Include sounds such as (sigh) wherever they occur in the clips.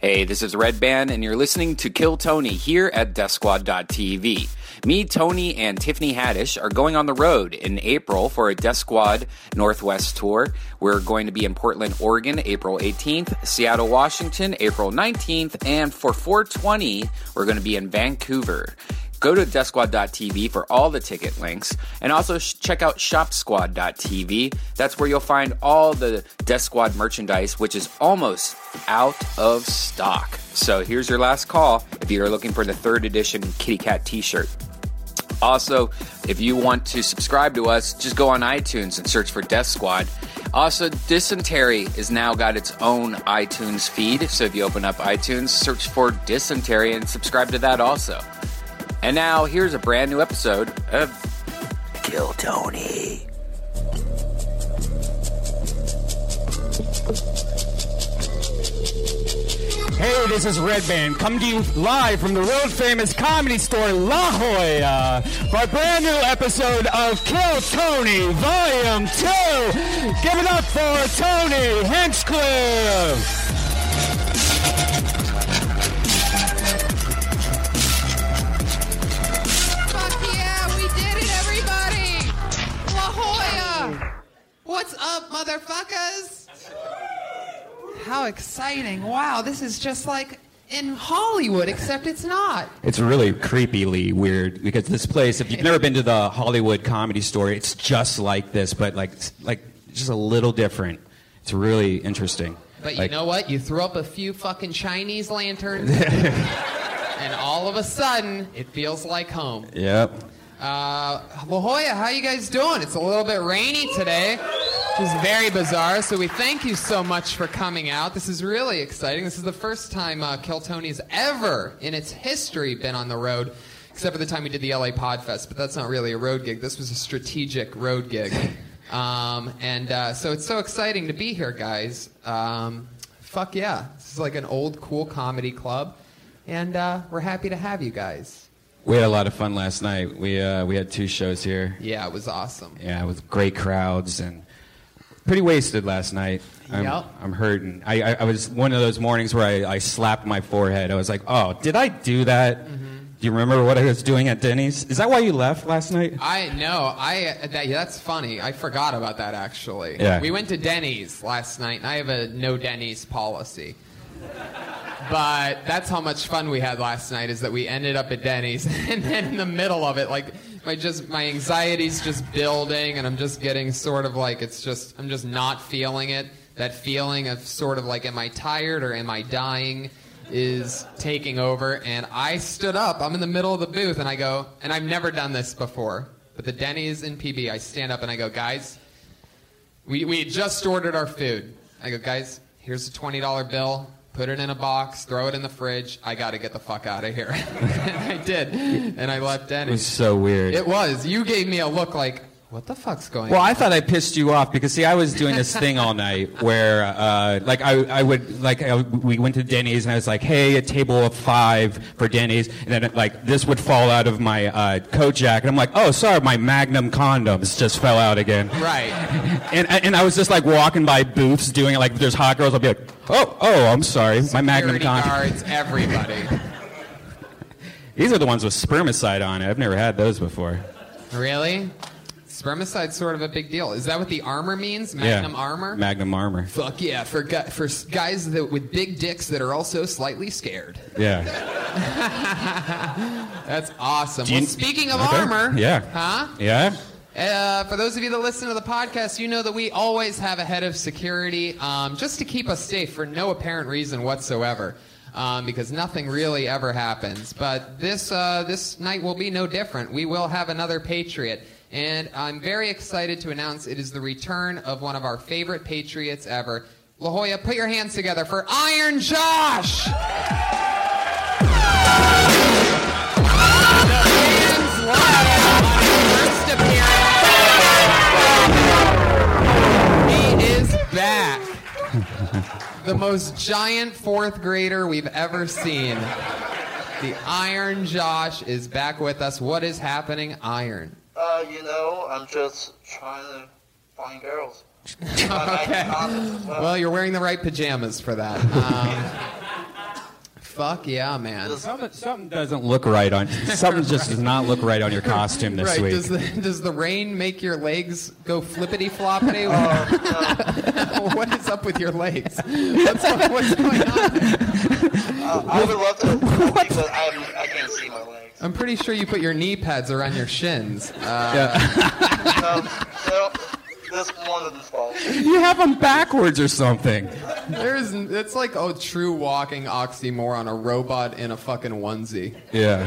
Hey, this is Redban, and you're listening to Kill Tony here at DeathSquad.tv. Me, Tony, and Tiffany Haddish are going on the road in April for a Death Squad Northwest tour. We're going to be in Portland, Oregon, April 18th, Seattle, Washington, April 19th, and for 420, we're going to be in Vancouver. Go to DeathSquad.tv for all the ticket links, and also sh- check out ShopSquad.tv. That's where you'll find all the Death Squad merchandise, which is almost out of stock. So here's your last call if you're looking for the third edition Kitty Cat T-shirt. Also, if you want to subscribe to us, just go on iTunes and search for Death Squad. Also, Dysentery has now got its own iTunes feed. So if you open up iTunes, search for Dysentery and subscribe to that also. And now, here's a brand new episode of Kill Tony. Hey, this is Redban, coming to you live from the world famous comedy store La Jolla for a brand new episode of Kill Tony Volume 2. Give it up for Tony Hinchcliffe. What's up, motherfuckers? How exciting. Wow, this is just like in Hollywood, except it's not. It's really creepily weird because this place, if you've never been to the Hollywood comedy store, it's just like this, but like, like just a little different. It's really interesting. But you Like- know what? You throw up a few fucking Chinese lanterns, (laughs) and all of a sudden, it feels like home. Yep. Uh, La Jolla, how you guys doing? It's a little bit rainy today, which is very bizarre. So we thank you so much for coming out. This is really exciting. This is the first time uh, Kill ever in its history been on the road, except for the time we did the LA Podfest. But that's not really a road gig. This was a strategic road gig. (laughs) Um, and uh, so it's so exciting to be here, guys. Um, fuck yeah. This is like an old, cool comedy club. And uh, we're happy to have you guys. We had a lot of fun last night. We, uh, we had two shows here. Yeah, it was awesome. Yeah, with great crowds and pretty wasted last night. I'm, Yep. I'm hurting. I, I, I was one of those mornings where I, I slapped my forehead. I was like, oh, did I do that? Mm-hmm. Do you remember what I was doing at Denny's? Is that why you left last night? I know. I that, yeah, that's funny. I forgot about that actually. Yeah. We went to Denny's last night, and I have a no Denny's policy. But that's how much fun we had last night. Is that we ended up at Denny's, (laughs) and then in the middle of it, like my just my anxiety's just building, and I'm just getting sort of like it's just I'm just not feeling it. That feeling of sort of like, am I tired or am I dying? is taking over, and I stood up. I'm in the middle of the booth, and I go, and I've never done this before, but the Denny's in PB, I stand up and I go, guys, we, we just ordered our food. I go, guys, here's a $20 bill. Put it in a box, throw it in the fridge. I got to get the fuck out of here. (laughs) and I did. And I left It was so weird. It was. You gave me a look like, what the fuck's going well, on? Well, I thought I pissed you off because see, I was doing this thing all (laughs) night where, uh, like, I, I would like I, we went to Denny's and I was like, hey, a table of five for Denny's, and then like this would fall out of my uh, coat jacket. I'm like, oh, sorry, my Magnum condoms just fell out again. Right. (laughs) And and I was just like walking by booths doing it. Like, if there's hot girls, I'll be like, oh, oh, I'm sorry, my Magnum condoms. condom. guards, everybody. (laughs) These are the ones with spermicide on it. I've never had those before. Really? Spermicide's sort of a big deal. Is that what the armor means? Magnum yeah. armor? Magnum armor. Fuck yeah, for gu- for guys that, with big dicks that are also slightly scared. Yeah. (laughs) That's awesome. You- well, speaking of Okay. armor, Yeah. huh? Yeah. Uh, for those of you that listen to the podcast, you know that we always have a head of security um, just to keep us safe for no apparent reason whatsoever. Um, because nothing really ever happens. But this uh, this night will be no different. We will have another Patriot, and I'm very excited to announce it is the return of one of our favorite Patriots ever. La Jolla, put your hands together for Iron Josh. He is back. The most giant fourth grader we've ever seen. The Iron Josh is back with us. What is happening, Iron? Uh, you know, I'm just trying to find girls. (laughs) Okay. Well, you're wearing the right pajamas for that. (laughs) Um, Fuck yeah, man. Something, something doesn't look right on. Something just does not look right on your costume this right? week. Does the does the rain make your legs go flippity floppity? (laughs) what is up with your legs? What's, what's going on? Uh, I would love to, because I, have, I can't see my legs. I'm pretty sure you put your knee pads around your shins. (laughs) Uh, No, no, (laughs) this one of them's fault. you have them backwards or something. there's it's like a true walking oxymoron, a robot in a fucking onesie. Yeah.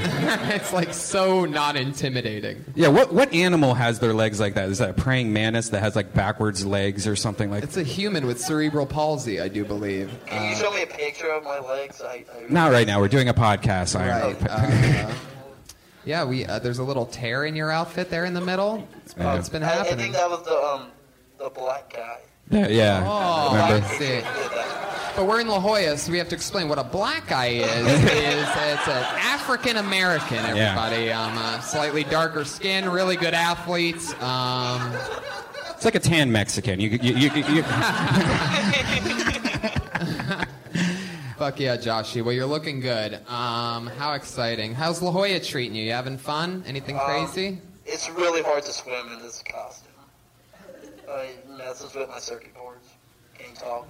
(laughs) it's like so not intimidating. Yeah. What what animal has their legs like that? Is that a praying mantis that has like backwards legs or something like? It's a human with cerebral palsy, I do believe. Can you show me a picture of my legs? I, I Not right now. We're doing a podcast. Iron. Right. Uh, yeah, we uh, there's a little tear in your outfit there in the middle. It's, Yeah. it's been I, I think that was the um the black guy. Yeah. yeah. Oh, Remember? I see. But we're in La Jolla, so we have to explain what a black guy is. is it's an African American, everybody. Um, uh, slightly darker skin, really good athletes. Um, It's like a tan Mexican. You, you, you, you, you fuck yeah, Joshy. Well, you're looking good. Um, how exciting. How's La Jolla treating you? You having fun? Anything Um, crazy? It's really hard to swim in this costume. I messes with my circuit boards. Can't talk.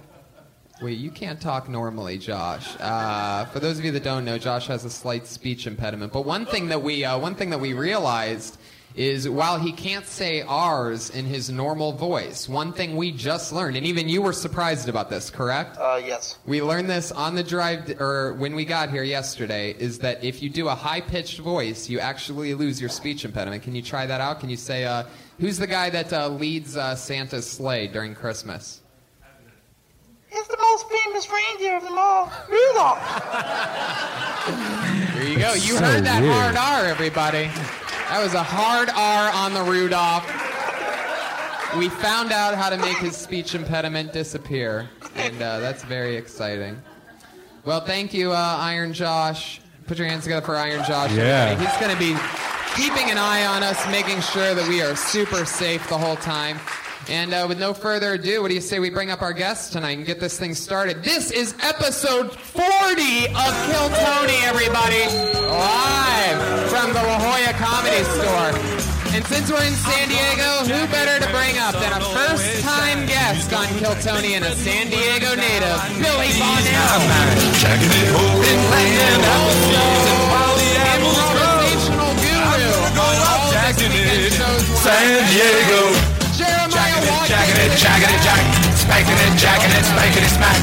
Wait, you can't talk normally, Josh. Uh, for those of you that don't know, Josh has a slight speech impediment. But one thing that we uh, one thing that we realized is while he can't say R's in his normal voice, one thing we just learned, and even you were surprised about this, correct? Uh, yes. We learned this on the drive, or when we got here yesterday, is that if you do a high pitched voice, you actually lose your speech impediment. Can you try that out? Can you say, uh, who's the guy that uh, leads uh, Santa's sleigh during Christmas? It's the most famous reindeer of them all, Rudolph. (laughs) There you go. You So heard that weird. hard R, everybody. That was a hard R on the Rudolph. We found out how to make his speech impediment disappear, and uh, that's very exciting. Well, thank you, uh, Iron Josh. Put your hands together for Iron Josh. Yeah. He's going to be keeping an eye on us, making sure that we are super safe the whole time. And uh, with no further ado, what do you say we bring up our guests tonight and get this thing started? This is episode 40 of Kill Tony, everybody, live from the La Jolla Comedy Store. And since we're in San Diego, who better to bring up than a first-time guest on Kill Tony and a San Diego native, Billy Bonell. Been guru on all of weekend shows. San Diego. Jeremiah Jacking it, Watkins. jacking it, jack. Spanking it, jacking it, spanking it, smack.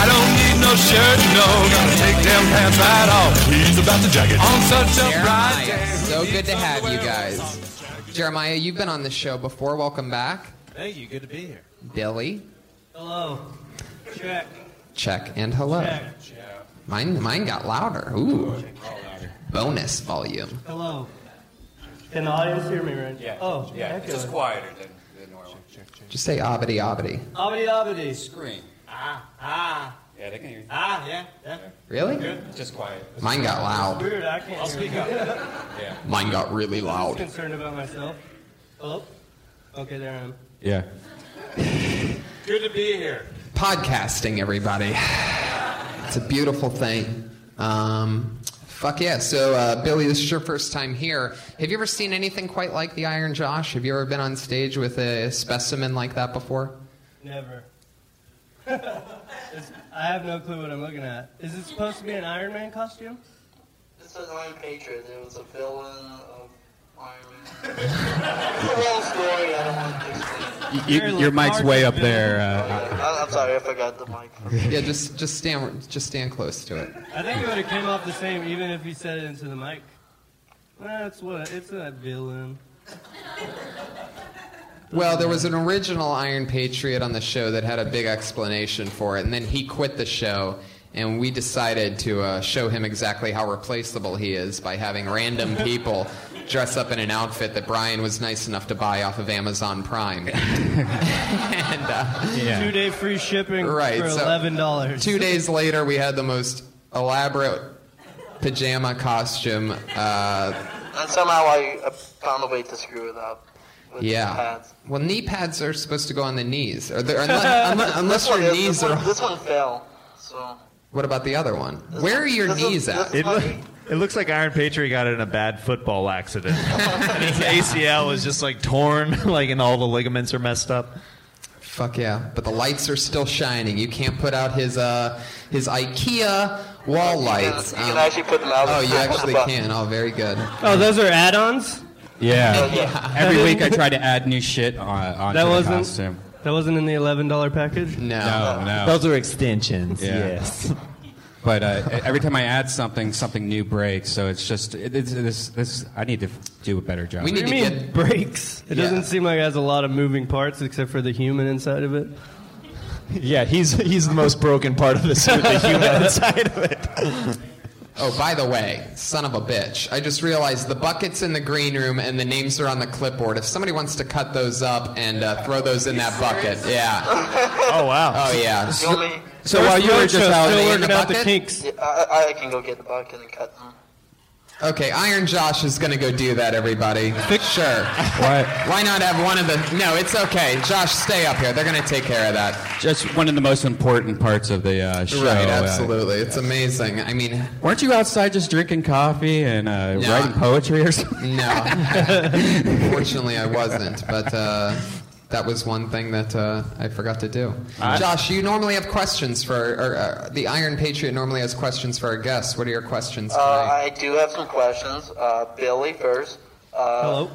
I don't need no shirt, no. Gotta take them pants right off. He's about to jack it on such a bright day. so good to have you guys. Jeremiah, you've been on the show before. Welcome back. Thank you. Good to be here. Billy, Hello. Check. check and hello. Check. Mine, mine got louder. Ooh, bonus volume. Hello. Can the audience hear me right? Yeah. Oh, yeah. It's Just quieter than, than normal. Just say abity abity. Abidi abidi. Scream. Ah, ah, Yeah, they can hear you. ah, yeah, yeah. Really? Just quiet. Mine got loud. Weird, I can't I'll speak up. (laughs) Yeah. Mine got really loud. I'm loud. concerned about myself. Oh, okay, there I am. yeah. Good to be here. Podcasting, everybody. It's a beautiful thing. Um, fuck yeah. So, uh, Billy, this is your first time here. Have you ever seen anything quite like the Iron Josh? Have you ever been on stage with a specimen like that before? Never. I have no clue what I'm looking at. Is it supposed to be an Iron Man costume? This is Iron Patriot. There was a villain You, your mic's way up there. Uh, I, I'm sorry, I forgot the mic. Yeah, just just stand just stand close to it. I think it would have came off the same even if you said it into the mic. That's what it's a villain. Well, there was an original Iron Patriot on the show that had a big explanation for it, and then he quit the show, and we decided to uh, show him exactly how replaceable he is by having random people dress up in an outfit that Brian was nice enough to buy off of Amazon Prime. (laughs) and uh, yeah. Two day free shipping Right, for so- eleven dollars. two days later, we had the most elaborate pajama costume. Uh, And somehow I uh, found a way to screw it up. With yeah. Pads. Well, knee pads are supposed to go on the knees, or they're- unless, unless, (laughs) unless your is- knees this are. one, this one fell. So What about the other one? Where are your This is- knees this at? is It, loo- funny. It looks like Iron Patriot got in a bad football accident. and (laughs) his ACL is just like torn, (laughs) like, and all the ligaments are messed up. Fuck yeah! But the lights are still shining. You can't put out his uh his IKEA wall lights. You can Um, actually put them out. oh, you (laughs) actually can. Oh, very good. Oh, those are add-ons. Yeah. Yeah. Every week I try to add new shit on, onto That the wasn't. costume. That wasn't in the eleven dollar package. No. No, no. Those are extensions. Yeah. Yes. But uh, every time I add something, something new breaks. So it's just it, it's, this. This I need to do a better job. We What need do you to mean get. breaks? It Yeah. doesn't seem like it has a lot of moving parts except for the human inside of it. (laughs) Yeah, he's he's the most broken part of this suit, the human (laughs) inside of it. Oh, by the way, son of a bitch! I just realized the buckets in the green room and the names are on the clipboard. If somebody wants to cut those up and uh, throw those in that bucket, yeah. Oh wow. Oh yeah. You want me? so while you were just out, still in the working out the bucket? kinks. Yeah, I, I can go get the bucket and cut them. Okay, Iron Josh is gonna go do that. Everybody, sure. what? Why not have one of the? No, it's okay. Josh, stay up here. They're gonna take care of that. Just one of the most important parts of the uh, show. Right, uh, absolutely. It's amazing. I mean, weren't you outside just drinking coffee and uh, No. writing poetry or something? no. (laughs) Fortunately, I wasn't. But uh, that was one thing that uh, I forgot to do. Josh, you normally have questions for, or uh, the Iron Patriot normally has questions for our guests. What are your questions Uh, tonight? I do have some questions. Uh, Billy first. Uh, Hello.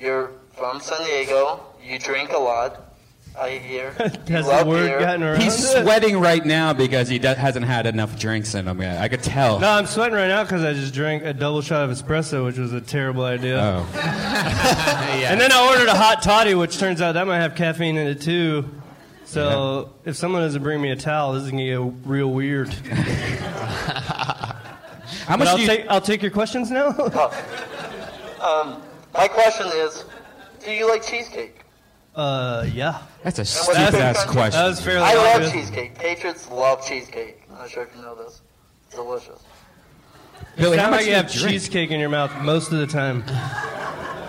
You're from San Diego. You drink a lot. I hear. (laughs) You Has love the word beer. gotten around? He's sweating right now because he do- hasn't had enough drinks in him yet. I could tell. No, I'm sweating right now because I just drank a double shot of espresso, which was a terrible idea. Oh. (laughs) yeah. And then I ordered a hot toddy, which turns out that might have caffeine in it too. So if someone doesn't bring me a towel, this is gonna get real weird. (laughs) How much I'll do you, take I'll take your questions now. Um, my question is, do you like cheesecake? Uh, yeah. That's a what's stupid your ass favorite That question. was fairly I love obvious. cheesecake. Patriots love cheesecake. I'm not sure if you know this. It's delicious. Billy, how Sound much like do you have drink? cheesecake in your mouth most of the time.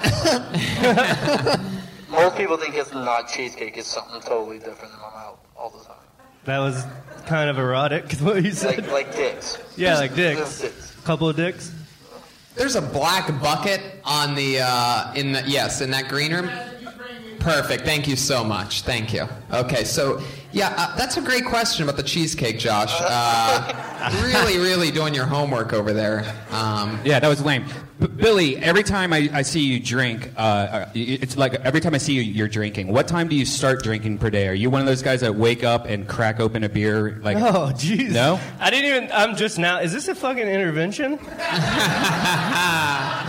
(laughs) Most people think it's not cheesecake. It's something totally different in my mouth all the time. That was kind of erotic, (laughs) what you said. Like like dicks. Yeah, like dicks. Just dicks. Couple of dicks. There's a black bucket on the uh, in the yes in that green room. Perfect. Thank you so much. Thank you. Okay, so yeah, uh, that's a great question about the cheesecake, Josh. (laughs) Uh, really, really doing your homework over there. Um, Yeah, that was lame. B- Billy, every time I, I see you drink, uh, uh, it's like every time I see you, you're drinking. What time do you start drinking per day? Are you one of those guys that wake up and crack open a beer? Like, Oh, jeez. No? I didn't even. I'm just now. Is this a fucking intervention? (laughs) this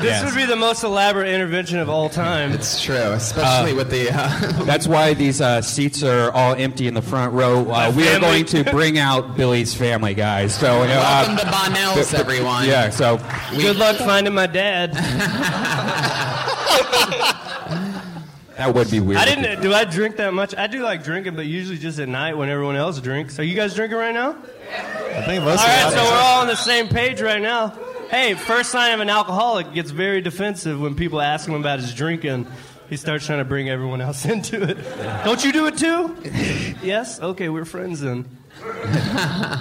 Yes. would be the most elaborate intervention of all time. it's true, especially with the. Uh, (laughs) that's why these uh, seats are all empty in the front row. Uh, we are going to bring out Billy's family, guys. So, you know, uh, welcome to Bonell's, everyone. yeah. So, Good luck finding my dad. (laughs) that would be weird. I didn't. Do I drink that much? I do like drinking, but usually just at night when everyone else drinks. Are you guys drinking right now? I think most All of so we're all on the same page right now. Hey, first sign of an alcoholic gets very defensive when people ask him about his drinking. He starts trying to bring everyone else (laughs) into it. Don't you do it too? (laughs) yes. Okay, we're friends then. (laughs)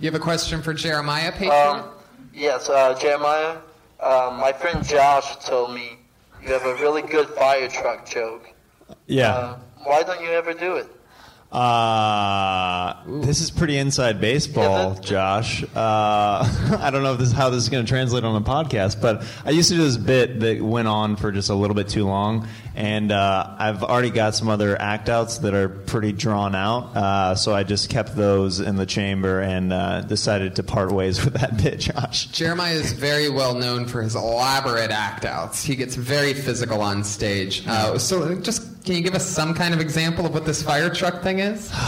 You have a question for Jeremiah, patron? Um, yes, uh, Jeremiah. Um, my friend Josh told me you have a really good fire truck joke. Yeah. Uh, why don't you ever do it? Uh, this is pretty inside baseball, Yeah, Josh. Uh, (laughs) I don't know if this how this is going to translate on a podcast, but I used to do this bit that went on for just a little bit too long, and uh, I've already got some other act outs that are pretty drawn out. Uh, so I just kept those in the chamber and uh, decided to part ways with that bit, Josh. Jeremiah is very well known for his elaborate act outs. He gets very physical on stage. Uh, so, just can you give us some kind of example of what this fire truck thing is? (sighs)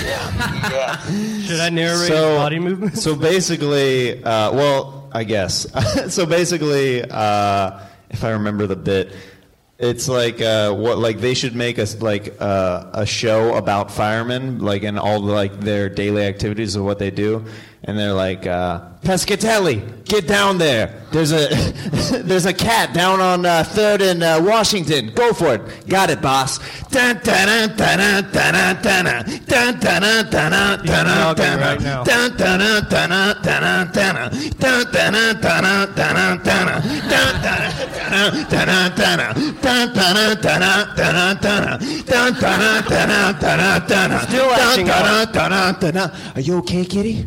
Yeah. Should I narrate So- body movements? So basically, uh, well, I guess. (laughs) so basically, uh, if I remember the bit, It's like uh, what like they should make a like uh, a show about firemen, like and all the, like their daily activities of what they do, and they're like uh, Pescatelli, get down there. There's a there's a cat down on uh, Third and uh, Washington. Go for it. Got it, boss. Dun, dun, dun, dun, dun, dun, dun, dun, dun, dun, dun, dun, dun, jogging right now. dun, dun, dun, dun, dun, dun, dun, dun, dun, dun, dun, dun, dun, dun, dun, dun, dun, Still acting are you okay, kitty?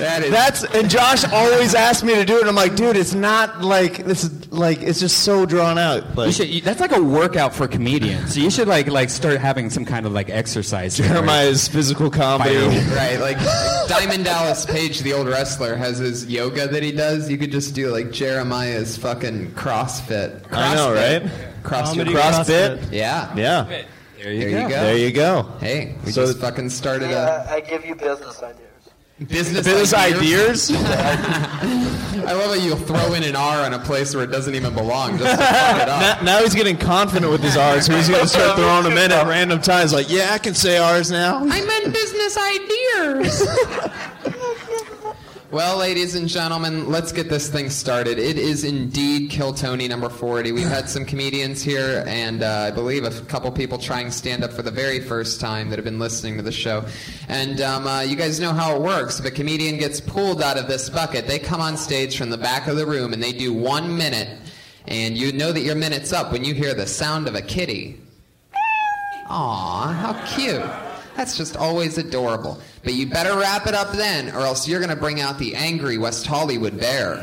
That is. That's and Josh always asked me to do it. I'm like, dude, it's not like this is like it's just so drawn out. Like You should, you, that's like a workout for comedians. So you should like like start having some kind of like exercise. Jeremiah's physical comedy. Fire. (laughs) Right, like Diamond Dallas Page, the old wrestler, has his yoga that he does. You could just do like Jeremiah's fucking CrossFit. I know, right? CrossFit. Comedy CrossFit. CrossFit. Yeah. Yeah. There you There go. you go. There you go. Hey, we So- just fucking started a Yeah, I give you business ideas. Business, Business ideas. (laughs) I love how you throw in an R on a place where it doesn't even belong just to (laughs) it up. now, now he's getting confident with his R's, so he's going to start (laughs) throwing them in at random times. Like, yeah, I can say R's now. I meant business ideas. Well, ladies and gentlemen, let's get this thing started. It is indeed Kill Tony number 40. We've had some comedians here, and uh, I believe a couple people trying stand up for the very first time that have been listening to the show. And um, uh, you guys know how it works. If a comedian gets pulled out of this bucket, they come on stage from the back of the room and they do one minute. And you know that your minute's up when you hear the sound of a kitty. Aw, how cute. That's just always adorable. But you better wrap it up then, or else you're going to bring out the angry West Hollywood bear.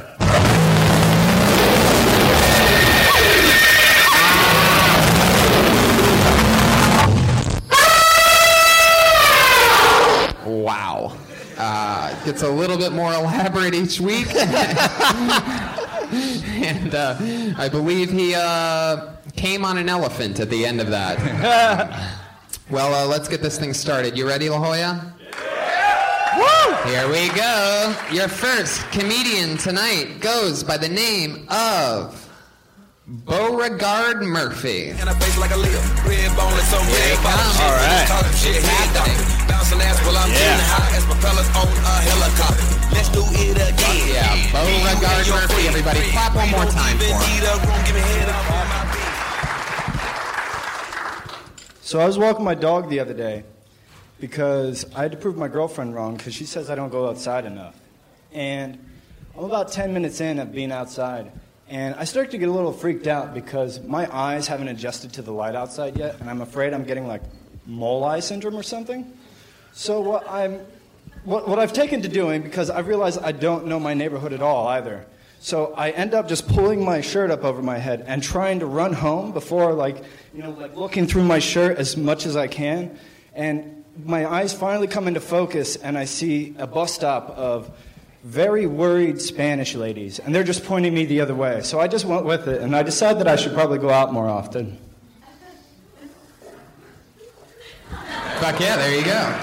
Wow. Uh, gets a little bit more elaborate each week. (laughs) and uh, I believe he uh, came on an elephant at the end of that. (laughs) well, uh, let's get this thing started. You ready, La Jolla? Yeah. Woo! Here we go. Your first comedian tonight goes by the name of Beauregard Murphy. And I face like a lip. Red boneless on Here red bottom. All right. talking shit, head happening. Bouncing ass while I'm Yeah. high as propellers on a helicopter. Let's do it again. Yeah, Beauregard You and your Murphy, everybody. Clap one more time for him. need a room. Give me head up on my beat. So I was walking my dog the other day because I had to prove my girlfriend wrong because she says I don't go outside enough. And I'm about 10 minutes in of being outside, and I start to get a little freaked out because my eyes haven't adjusted to the light outside yet, and I'm afraid I'm getting like mole eye syndrome or something. So what I'm what, what I've taken to doing because I realize I don't know my neighborhood at all either. So I end up just pulling my shirt up over my head and trying to run home before like you know like looking through my shirt as much as I can and my eyes finally come into focus and I see a bus stop of very worried Spanish ladies and they're just pointing me the other way. So I just went with it and I decided that I should probably go out more often. Fuck yeah, there you go.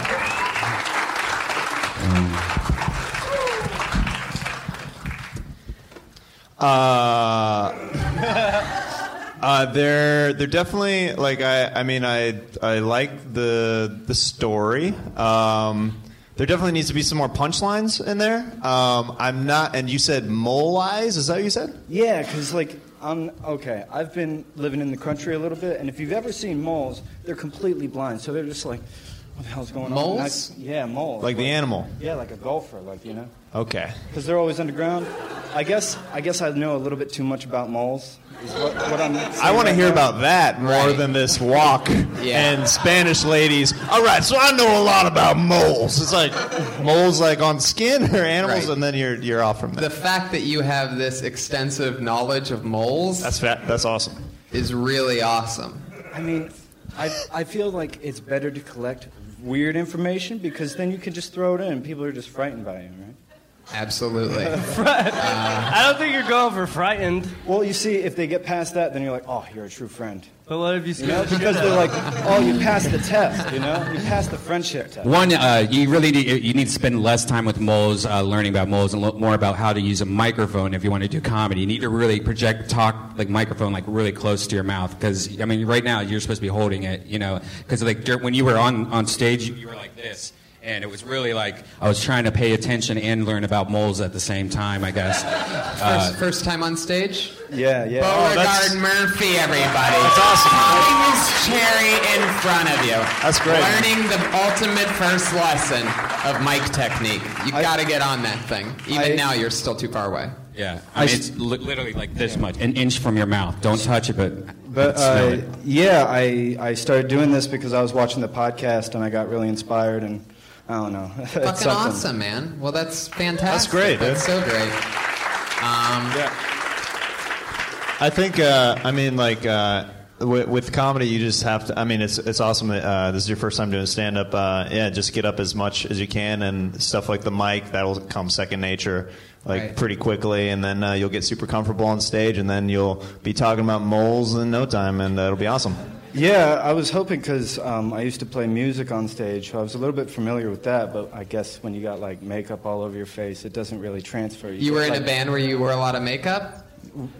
Uh, uh, they're they're definitely like I I mean I I like the the story. Um, there definitely needs to be some more punchlines in there. Um, I'm not, and you said mole eyes. Is that what you said? Yeah, because like I'm okay. I've been living in the country a little bit, and if you've ever seen moles, they're completely blind. So they're just like, what the hell's going on? And I- Moles? yeah, moles. Like the animal. Yeah, like a golfer, like you know, Okay. because they're always underground. I guess I guess I know a little bit too much about moles. Is what, what I'm. I want to hear about that more Right. than this walk Yeah. and Spanish ladies. All right, so I know a lot about moles. It's like moles, like on skin or animals, Right. and then you're you're off from there. The fact that you have this extensive knowledge of moles That's fat. That's awesome. is really awesome. I mean, I I feel like it's better to collect weird information because then you can just throw it in and people are just frightened by you, right? Absolutely. (laughs) I don't think you're going for frightened. Well, you see, if they get past that, then you're like, oh, you're a true friend. But what if you You know, because they're like, oh, you passed the test, you know? You passed the friendship test. One, uh, you really need, you need to spend less time with moles, uh, learning about moles, and lo- more about how to use a microphone if you want to do comedy. You need to really project, talk like microphone, like really close to your mouth. Because I mean, right now you're supposed to be holding it, you know. Because like when you were on on stage, you, you were like this. And it was really like I was trying to pay attention and learn about moles at the same time, I guess. (laughs) Uh, First, first time on stage? Yeah, yeah. Beauregard Murphy, everybody. That's awesome. Popping his cherry in front of you. That's great. Learning the ultimate first lesson of mic technique. You've got to get on that thing. Even I- now, you're still too far away. yeah, I mean, it's li- literally like this much, an inch from your mouth. Don't touch it, but But uh, yeah, I, I started doing this because I was watching the podcast and I got really inspired and I don't know. It's (laughs) Fucking something. awesome, man. Well, that's fantastic. That's great, dude. That's so great. Um, I think, uh, I mean, like, uh, with, with comedy, you just have to. I mean, it's it's awesome. That, uh, this is your first time doing stand up. Uh, yeah, just get up as much as you can, and stuff like the mic that'll come second nature, like Right. pretty quickly, and then uh, you'll get super comfortable on stage, and then you'll be talking about moles in no time, and uh, it'll be awesome. Yeah, I was hoping because um, I used to play music on stage, so I was a little bit familiar with that. But I guess when you got like makeup all over your face, it doesn't really transfer. you get, were in a band where you wore a lot of makeup?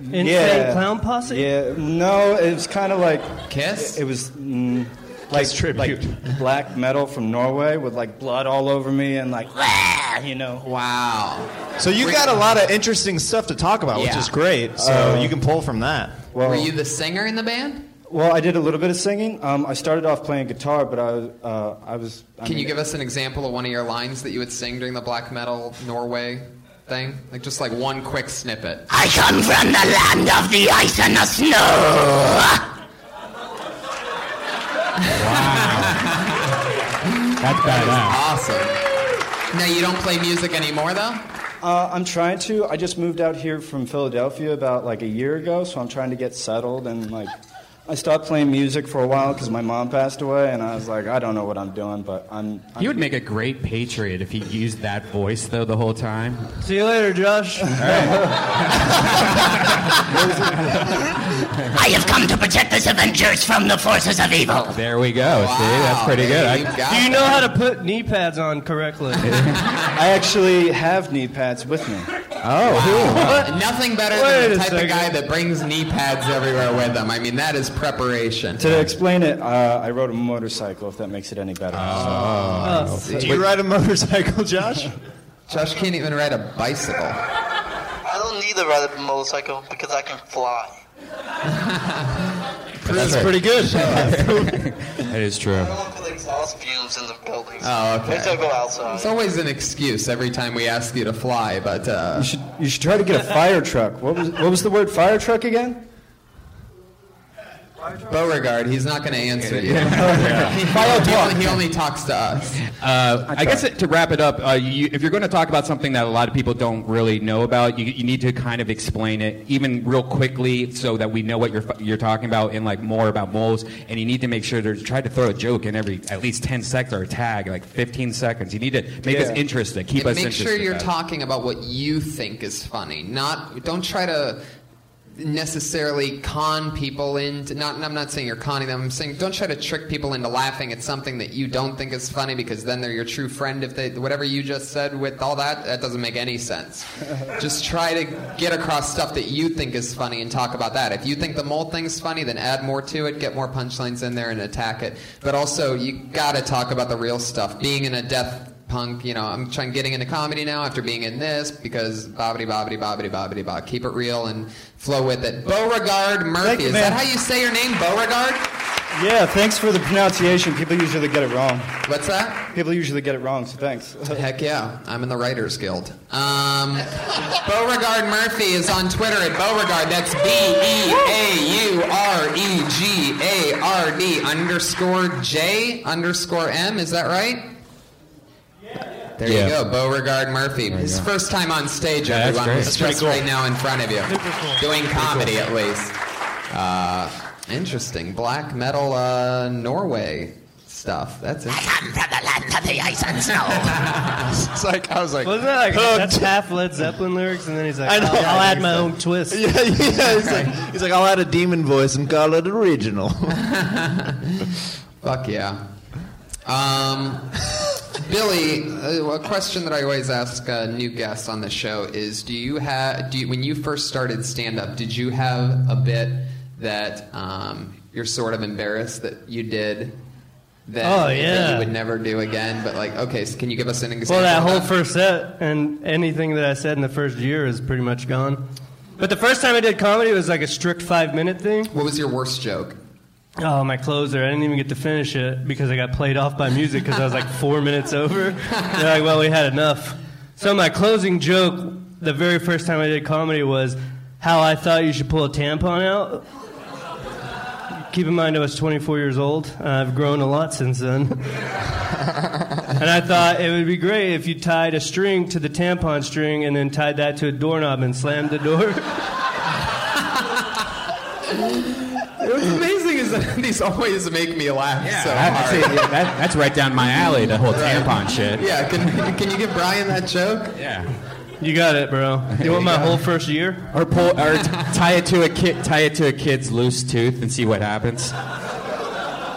Insane yeah, clown posse? Yeah, no, it was kind of like Kiss? It was mm, like tribute. like black metal from Norway with like blood all over me and like "Rah," (laughs) you know. Wow. So you got a lot of interesting stuff to talk about, which is great. So Uh, you can pull from that. Well, Were you the singer in the band? Well, I did a little bit of singing. Um, I started off playing guitar, but I was uh, I was. I Can you give us an example of one of your lines that you would sing during the black metal Norway thing? Like just like one quick snippet. I come from the land of the ice and the snow. Wow. That's badass. Awesome. Now you don't play music anymore though? Uh, I'm trying to. I just moved out here from Philadelphia about like a year ago, so I'm trying to get settled and like. I stopped playing music for a while because my mom passed away, and I was like, I don't know what I'm doing, but I'm. I'm He would make a great patriot if he used that voice though the whole time. See you later, Josh. (laughs) I have come to protect this Avengers from the forces of evil. There we go. See, that's pretty good. I, got Do you it. know how to put knee pads on correctly? (laughs) I actually have knee pads with me. Oh, (laughs) Nothing better Wait than a the type of guy that brings knee pads everywhere with him. I mean, that is preparation. To explain it, uh, I rode a motorcycle. If that makes it any better. Oh. Do you ride a motorcycle, Josh? (laughs) Josh can't even ride a bicycle. I don't need to ride a motorcycle because I can fly. (laughs) That's pretty good. that is true. I don't put exhaust fumes in the buildings. Oh, okay. Wait till I go outside. It's always an excuse every time we ask you to fly, but uh, You should you should try to get a fire truck. What was what was the word fire truck again? Beauregard, he's not going to answer you. (laughs) he, only, he only talks to us. Uh, I guess to wrap it up, uh, you, if you're going to talk about something that a lot of people don't really know about, you, you need to kind of explain it, even real quickly, so that we know what you're you're talking about and like more about moles. And you need to make sure to try to throw a joke in every at least 10 seconds or a tag, like 15 seconds. You need to make us Yeah. interested, keep and us make sure you're about talking about what you think is funny. Not don't try to necessarily con people into not I'm not saying you're conning them. I'm saying don't try to trick people into laughing at something that you don't think is funny because then they're your true friend if they whatever you just said with all that that doesn't make any sense. (laughs) just try to get across stuff that you think is funny and talk about that. If you think the mole thing's funny, then add more to it, get more punchlines in there and attack it. But also you got to talk about the real stuff. Being in a death punk, you know, I'm trying getting into comedy now after being in this because bobbity bobbity bobbity bobbity bob. Keep it real and flow with it. Beauregard Murphy. You, Is that how you say your name? Beauregard? Yeah, thanks for the pronunciation. People usually get it wrong. What's that? People usually get it wrong, so thanks. (laughs) Heck yeah, I'm in the Writers Guild. Um, Beauregard Murphy is on Twitter at Beauregard. That's B E A U R E G A R D underscore J underscore M. Is that right? There Yeah. you go, Beauregard Murphy. His first time on stage, Yeah, that's everyone. great. That's just right now in front of you, doing comedy at least. Uh, interesting. Black metal uh, Norway stuff. That's it. I Come from the land of the ice and snow. (laughs) It's like I was like, Wasn't that like hooked. that's half Led Zeppelin lyrics, and then he's like, I know. I'll, I'll add my so. own twist. (laughs) yeah, yeah. He's like, he's like, I'll add a demon voice and call it original. (laughs) Fuck yeah. Um, Billy, uh, a question that I always ask uh, new guests on the show is: Do you have, do you, when you first started stand up, did you have a bit that um, you're sort of embarrassed that you did? That, Oh, that yeah. you would never do again. But like, okay, so can you give us an example? Well, that whole first set and anything that I said in the first year is pretty much gone. But the first time I did comedy it was like a strict five minute thing. What was your worst joke? Oh, my closer. I didn't even get to finish it because I got played off by music because I was like four minutes over. They're like, well, we had enough. So my closing joke, the very first time I did comedy, was how I thought you should pull a tampon out. Keep in mind I was 24 years old. Uh, I've grown a lot since then. (laughs) and I thought it would be great if you tied a string to the tampon string and then tied that to a doorknob and slammed the door. What's amazing is that (laughs) these always make me laugh so That- hard. that's, yeah, that- that's right down my alley. The whole tampon shit. Yeah, can, can you give Brian that joke? Yeah. You got it, bro. (laughs) You want my whole first year? Or pull, or t- tie it to a kid, tie it to a kid's loose tooth, and see what happens.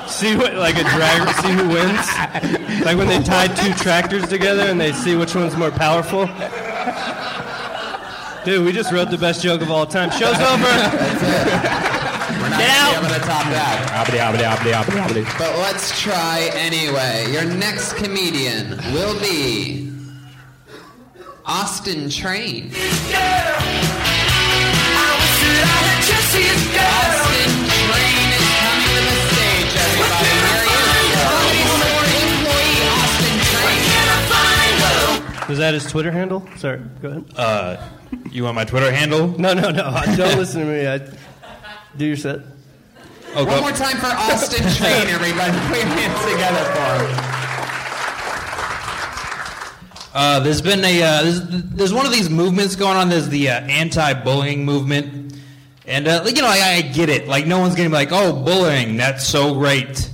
See what like a drag? see who wins? Like when they tie two tractors together and they see which one's more powerful. Dude, we just wrote the best joke of all time. Show's over. We're not Get out. able to top that. But let's try anyway. Your next comedian will be Austin Train. Austin Train is coming to the stage, everybody. Here he is. Comedy Store employee Austin Train. Was that his Twitter handle? Sorry, go ahead. Uh, you want my Twitter handle? No, no, no. Don't listen to me. I, do your set. Oh, One more time for Austin Train, everybody. (laughs) Put your hands together for him. Uh, there's been a uh, there's, there's one of these movements going on. There's the uh, anti-bullying movement, and uh, you know I, I get it. Like no one's gonna be like, oh, bullying, that's so great.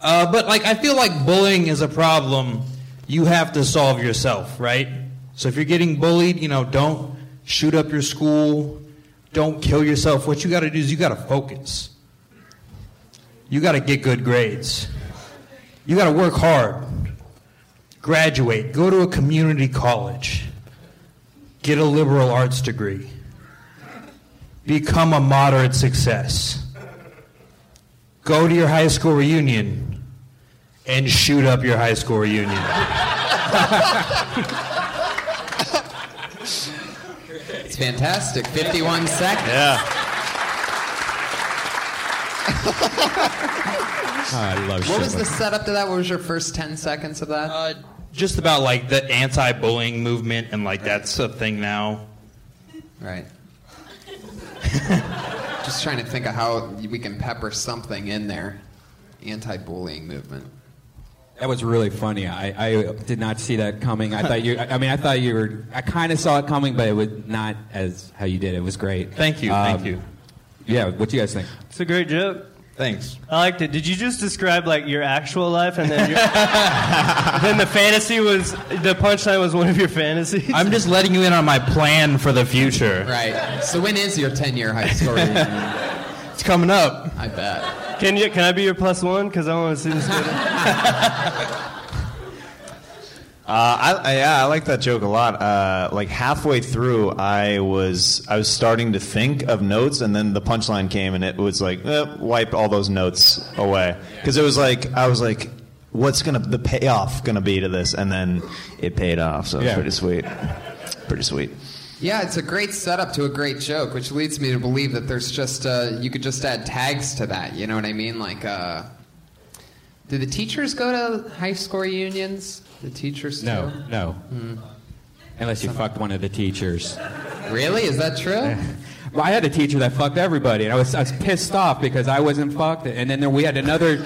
Uh, but like I feel like bullying is a problem you have to solve yourself, right? So if you're getting bullied, you know, don't shoot up your school, don't kill yourself. What you got to do is you got to focus. You got to get good grades. You got to work hard graduate, go to a community college, get a liberal arts degree, become a moderate success, go to your high school reunion, and shoot up your high school reunion. (laughs) It's fantastic. 51 seconds. Yeah. (laughs) I love What was the setup to that? What was your first 10 seconds of that? Uh, just about like the anti-bullying movement, and like that's a thing now. Right. (laughs) Just trying to think of how we can pepper something in there. Anti-bullying movement. That was really funny. I, I did not see that coming. I thought you. (laughs) I mean, I thought you were. I kind of saw it coming, but it was not as how you did. It was great. Thank you, thank um, you. Yeah. What do you guys think? It's a great joke. Thanks. I liked it. Did you just describe like your actual life and then your, (laughs) then the fantasy was the punchline was one of your fantasies? I'm just letting you in on my plan for the future. Right. So when is your 10-year high school reunion? (laughs) It's coming up. I bet. Can you? Can I be your plus one? Because I want to see this. Video. (laughs) Uh, I, I, yeah, I like that joke a lot. Uh, like halfway through, I was I was starting to think of notes, and then the punchline came, and it was like eh, wiped all those notes away because it was like I was like, what's gonna the payoff gonna be to this, and then it paid off. So it's Yeah. pretty sweet, pretty sweet. Yeah, it's a great setup to a great joke, which leads me to believe that there's just uh, you could just add tags to that. You know what I mean? Like, uh, do the teachers go to high school reunions? The teachers No, no. Unless you fucked one of the teachers. Really? Is that true? (laughs) Well, I had a teacher that fucked everybody, and I was, I was pissed off because I wasn't fucked. And then there, we had another, (laughs) (laughs)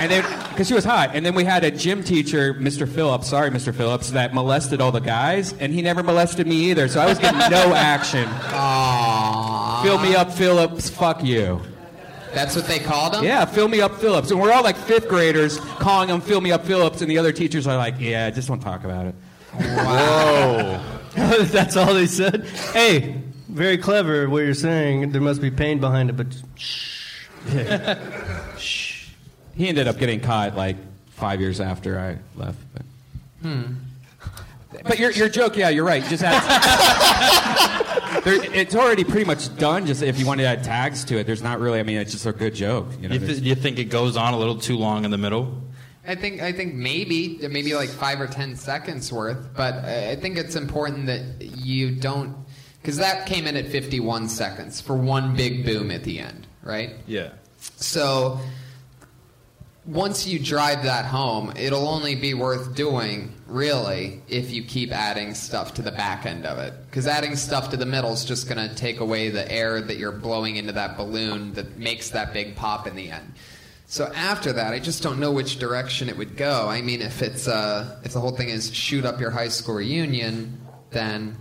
and then because she was hot, and then we had a gym teacher, Mr. Phillips. Sorry, Mr. Phillips, that molested all the guys, and he never molested me either. So I was getting no (laughs) action. Aww. Fill me up, Phillips. Fuck you. That's what they called him. Yeah, fill me up, Phillips, and we're all like fifth graders calling him "fill me up, Phillips," and the other teachers are like, "Yeah, just don't talk about it." Whoa. (laughs) That's all they said. Hey, very clever what you're saying. There must be pain behind it, but shh. Yeah. (laughs) shh. He ended up getting caught like five years after I left. But, Hmm. but your your joke, yeah, you're right. Just add, (laughs) there, it's already pretty much done. Just if you want to add tags to it, there's not really. I mean, it's just a good joke. You know, You, th- you think it goes on a little too long in the middle? I think I think maybe maybe like five or ten seconds worth, but I I think it's important that you don't because that came in at 51 seconds for one big boom at the end, right? Yeah. So once you drive that home, it'll only be worth doing, really, if you keep adding stuff to the back end of it. Because adding stuff to the middle is just going to take away the air that you're blowing into that balloon that makes that big pop in the end. So after that, I just don't know which direction it would go. I mean, if it's uh, if the whole thing is shoot up your high school reunion, then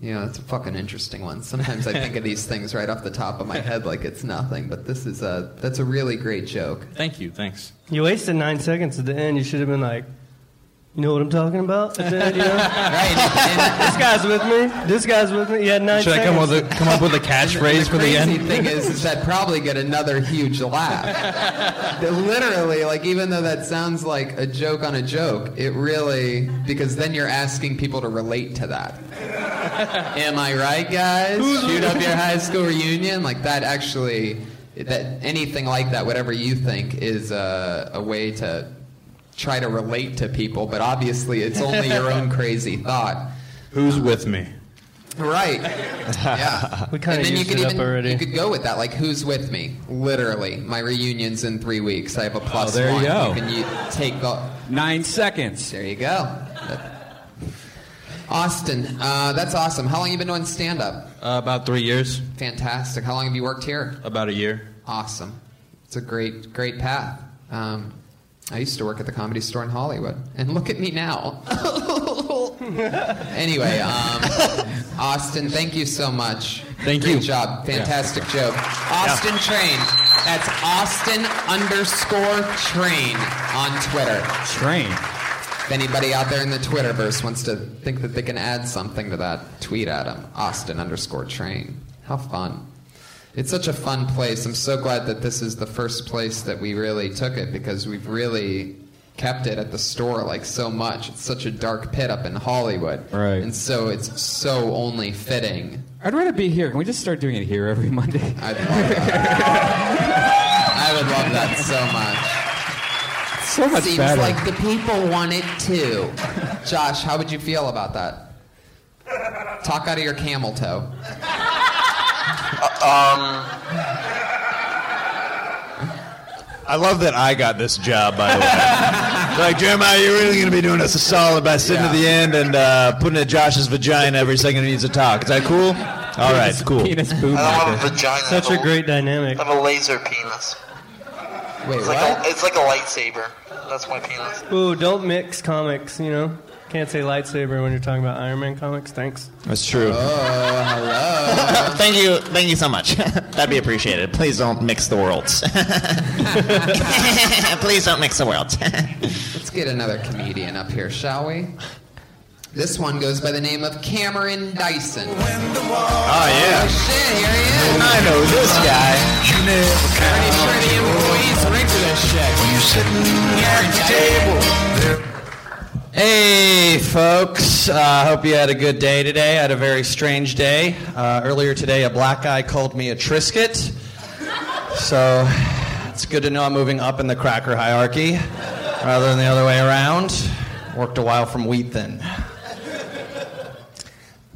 you know, it's a fucking interesting one. Sometimes I think of these things right off the top of my head like it's nothing, but this is a that's a really great joke. Thank you. Thanks. You wasted nine seconds at the end. You should have been like, you know what I'm talking about? At the end, you know? (laughs) this guy's with me. This guy's with me. You had nine Should I seconds. come with a come up with a catchphrase for the crazy end? thing is, is that probably get another huge laugh. Literally, like even though that sounds like a joke on a joke, it really because then you're asking people to relate to that. Am I right, guys? Shoot up your high school reunion like that. Actually, that anything like that, whatever you think, is a, a way to try to relate to people. But obviously, it's only your own (laughs) crazy thought. Who's with me? Right. Yeah. (laughs) We kinda and then you could it up even already. you could go with that. Like, who's with me? Literally, my reunion's in three weeks. I have a oh, plus there you one. go. can you take the nine seconds. There you go. Austin, uh, that's awesome. How long have you been doing stand up? Uh, about three years. Fantastic. How long have you worked here? About a year. Awesome. It's a great, great path. Um, I used to work at the comedy store in Hollywood, and look at me now. (laughs) anyway, um, Austin, thank you so much. Thank Great you. job. Fantastic joke. Austin Train. That's Austin underscore Train on Twitter. Train. If anybody out there in the Twitterverse wants to think that they can add something to that, tweet at him. Austin underscore Train. How fun. It's such a fun place. I'm so glad that this is the first place that we really took it because we've really kept it at the store like so much. It's such a dark pit up in Hollywood. Right. And so it's so only fitting. I'd rather be here. Can we just start doing it here every Monday? I'd love that. (laughs) I would love that so much. So much Seems better. like the people want it too. Josh, how would you feel about that? Talk out of your camel toe. Um, I love that I got this job, by the way. (laughs) like, Jeremiah, you're really going to be doing us a solid by sitting at the end and uh, putting in Josh's vagina every second he needs to talk. Is that cool? All right, cool. Penis boom. I don't have a vagina. Such I a have great dynamic. I have a laser penis. Wait, It's like, a, it's like a lightsaber. That's my penis. Ooh, don't mix comics, you know? Can't say lightsaber when you're talking about Iron Man comics. Thanks. That's true. Oh, hello. (laughs) thank you, thank you so much. (laughs) That'd be appreciated. Please don't mix the worlds. (laughs) Please don't mix the worlds. Let's get another comedian up here, shall we? This one goes by the name of Cameron Dyson. Oh, yeah. Oh shit, here he is. I know this guy. Pretty sure the employees Hey, folks. I uh, hope you had a good day today. I had a very strange day. Uh, earlier today, a black guy called me a Triscuit. So it's good to know I'm moving up in the cracker hierarchy rather than the other way around. Worked a while from wheat thin.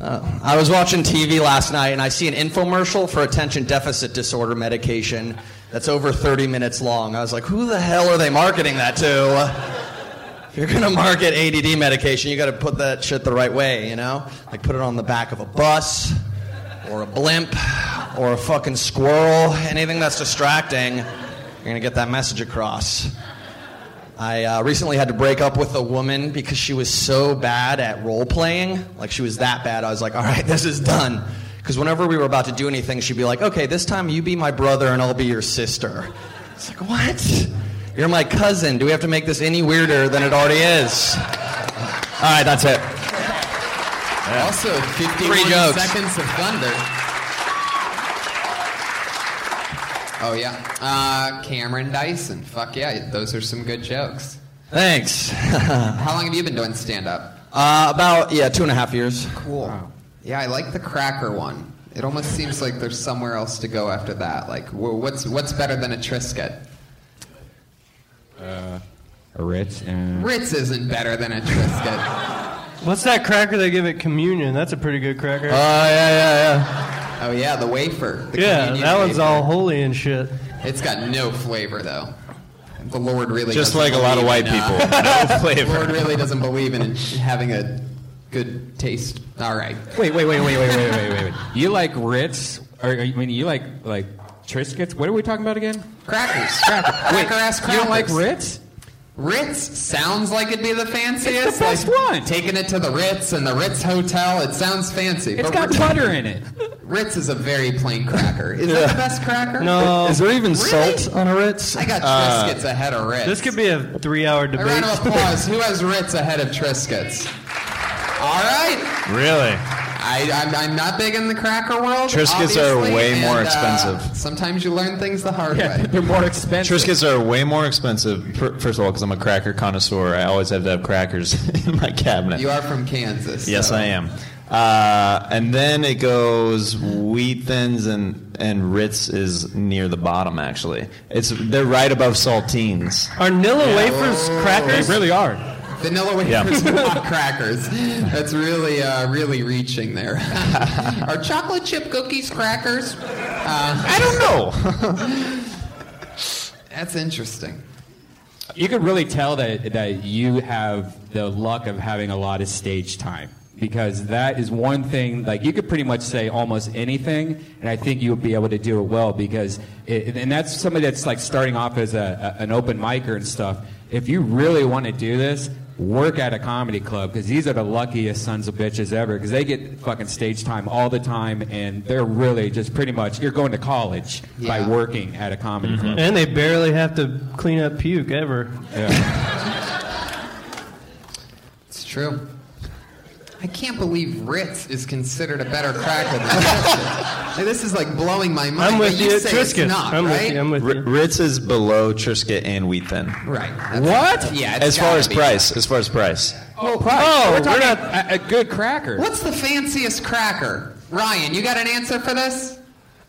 Uh, I was watching TV last night and I see an infomercial for attention deficit disorder medication that's over 30 minutes long. I was like, who the hell are they marketing that to? If you're gonna market ADD medication, you gotta put that shit the right way, you know? Like put it on the back of a bus, or a blimp, or a fucking squirrel, anything that's distracting, you're gonna get that message across. I uh, recently had to break up with a woman because she was so bad at role playing. Like she was that bad. I was like, all right, this is done. Because whenever we were about to do anything, she'd be like, "Okay, this time you be my brother and I'll be your sister." It's like, what? You're my cousin. Do we have to make this any weirder than it already is? All right, that's it. Also, 51 Three jokes. seconds of thunder. Oh yeah, uh, Cameron Dyson. Fuck yeah, those are some good jokes. Thanks. (laughs) How long have you been doing stand up? Uh, about yeah, two and a half years. Cool. Yeah, I like the cracker one. It almost seems like there's somewhere else to go after that. Like, what's what's better than a Triscuit? Uh, a Ritz. And... Ritz isn't better than a Triscuit. (laughs) What's that cracker they give at communion? That's a pretty good cracker. Oh yeah, yeah, yeah. Oh yeah, the wafer. The yeah, communion that one's wafer. all holy and shit. It's got no flavor though. The Lord really Just like a lot of white in, uh, people. (laughs) No flavor. The (laughs) Lord really doesn't believe in having a good taste. All right. Wait, wait, wait, wait, wait, wait, wait, wait, wait. You like Ritz? Or I mean, you like like Triscuits? What are we talking about again? Crackers. Cracker. Wait, Cracker ass you don't like. Ritz? Ritz sounds like it'd be the fanciest. It's the best like one. Taking it to the Ritz and the Ritz Hotel, it sounds fancy. It's but got Ritz- butter in it. Ritz is a very plain cracker. Is that the best cracker? No. Is there even Really? salt on a Ritz? I got Uh, Triscuits ahead of Ritz. This could be a three-hour debate. a debate. round of applause. Who has Ritz ahead of Triscuits? All right. Really? I, I'm, I'm not big in the cracker world. Triscuits are obviously, way more and, uh, expensive. sometimes you learn things the hard way. They're more expensive. Triscuits are way more expensive. fir- First of all, because I'm a cracker connoisseur, I always have to have crackers (laughs) in my cabinet. You are from Kansas. Yes, so- I am. Uh, and then it goes wheat thins and and Ritz is near the bottom. Actually, it's they're right above saltines. Are Nilla wafers crackers? They really are. Vanilla wafers are not crackers. That's really, uh, really reaching there. (laughs) are chocolate chip cookies crackers? Uh, I don't know. (laughs) that's interesting. You could really tell that that you have the luck of having a lot of stage time because that is one thing. Like you could pretty much say almost anything, and I think you would be able to do it well because, it, and that's somebody that's like starting off as a, a an open micer and stuff. If you really want to do this, work at a comedy club because these are the luckiest sons of bitches ever because they get fucking stage time all the time and they're really just pretty much you're going to college by working at a comedy mm-hmm. club. And they barely have to clean up puke ever. It's true. I can't believe Ritz is considered a better cracker than (laughs) Triscuit. Hey, this is like blowing my mind. I'm with but you, say Triscuit. It's not, I'm right? with you. I'm with R- Ritz is below Triscuit and wheat thin. Right. That's- What? Yeah. it's As far as be. price, as far as price. Oh, price. Oh, we're we're not- a, a good cracker. What's the fanciest cracker? Ryan, you got an answer for this?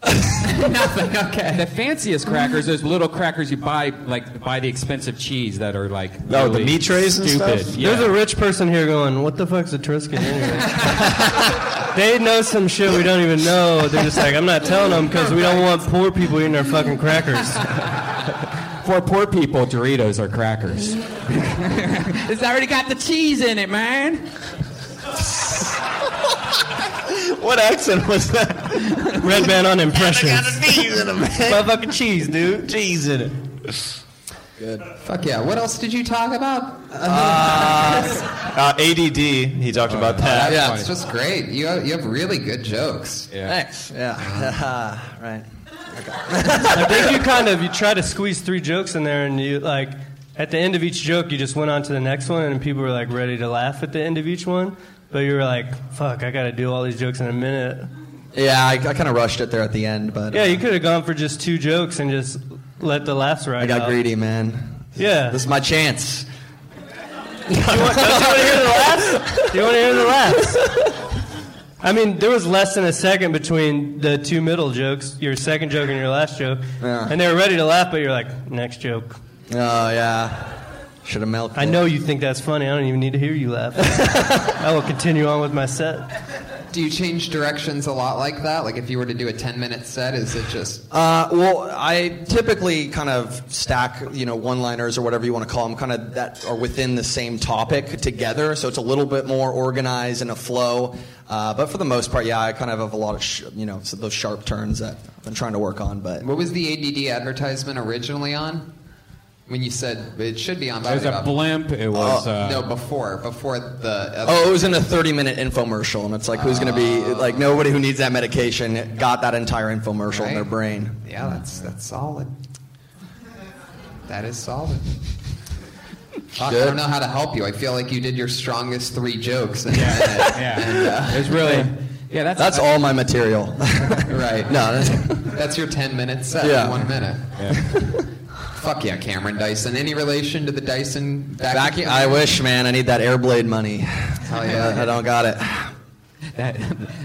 (laughs) (laughs) Nothing. Okay. The fanciest crackers, those little crackers you buy, like buy the expensive cheese that are like Oh, the really meat trays and stupid. stuff? Yeah. There's a rich person here going, "What the fuck's a Triscuit anyway?" (laughs) they know some shit we don't even know. They're just like, "I'm not telling them because we don't want poor people eating our fucking crackers." (laughs) For poor people, Doritos are crackers. it's already got the cheese in it, man. What accent was that? Redban on impressions. cheese in it, man. Motherfucking cheese, dude. Cheese in it. Good. Fuck yeah. What else did you talk about? Uh, (laughs) ADD. He talked about that. yeah, it's just great. You have, you have really good jokes. Yeah. Thanks. Yeah. (laughs) right. I think you (laughs) kind of you try to squeeze three jokes in there, and you like at the end of each joke, you just went on to the next one, and people were like ready to laugh at the end of each one. But you were like, "Fuck, I got to do all these jokes in a minute." Yeah, I, I kind of rushed it there at the end, but Yeah, uh, you could have gone for just two jokes and just let the laughs ride I got out. greedy, man. Yeah. This is my chance. Do (laughs) you want to hear the laughs? Do you want to hear the laughs? I mean, there was less than a second between the two middle jokes, your second joke and your last joke, Yeah. and they were ready to laugh, but you're like, next joke. Oh yeah, should have milked. I it. know you think that's funny. I don't even need to hear you laugh. (laughs) I will continue on with my set. Do you change directions a lot like that? Like if you were to do a 10 minute set, is it just. Uh, well, I typically kind of stack, you know, one-liners or whatever you want to call them, kind of that are within the same topic together. So it's a little bit more organized and a flow. Uh, but for the most part, yeah, I kind of have a lot of, sh- you know, so those sharp turns that I've been trying to work on. But What was the ADD advertisement originally on? When you said it should be on. It was a blimp. It was. Oh, uh, no, before before the. Other Oh, it was in a 30 minute infomercial, and it's like, who's going to be, like, nobody who needs that medication got that entire infomercial in their brain. Yeah, that's that's solid. That is solid. Fuck, I don't know how to help you. I feel like you did your strongest three jokes. In Yeah, a (laughs) yeah. And, uh, It was really. Yeah, that's. That's all my material. right. (laughs) no, that's, That's your 10 minute set Yeah. in one minute. Fuck yeah, Cameron Dyson. Any relation to the Dyson vacuum? vacuum. I wish, man. I need that Airblade money. Hell yeah. I don't got it. that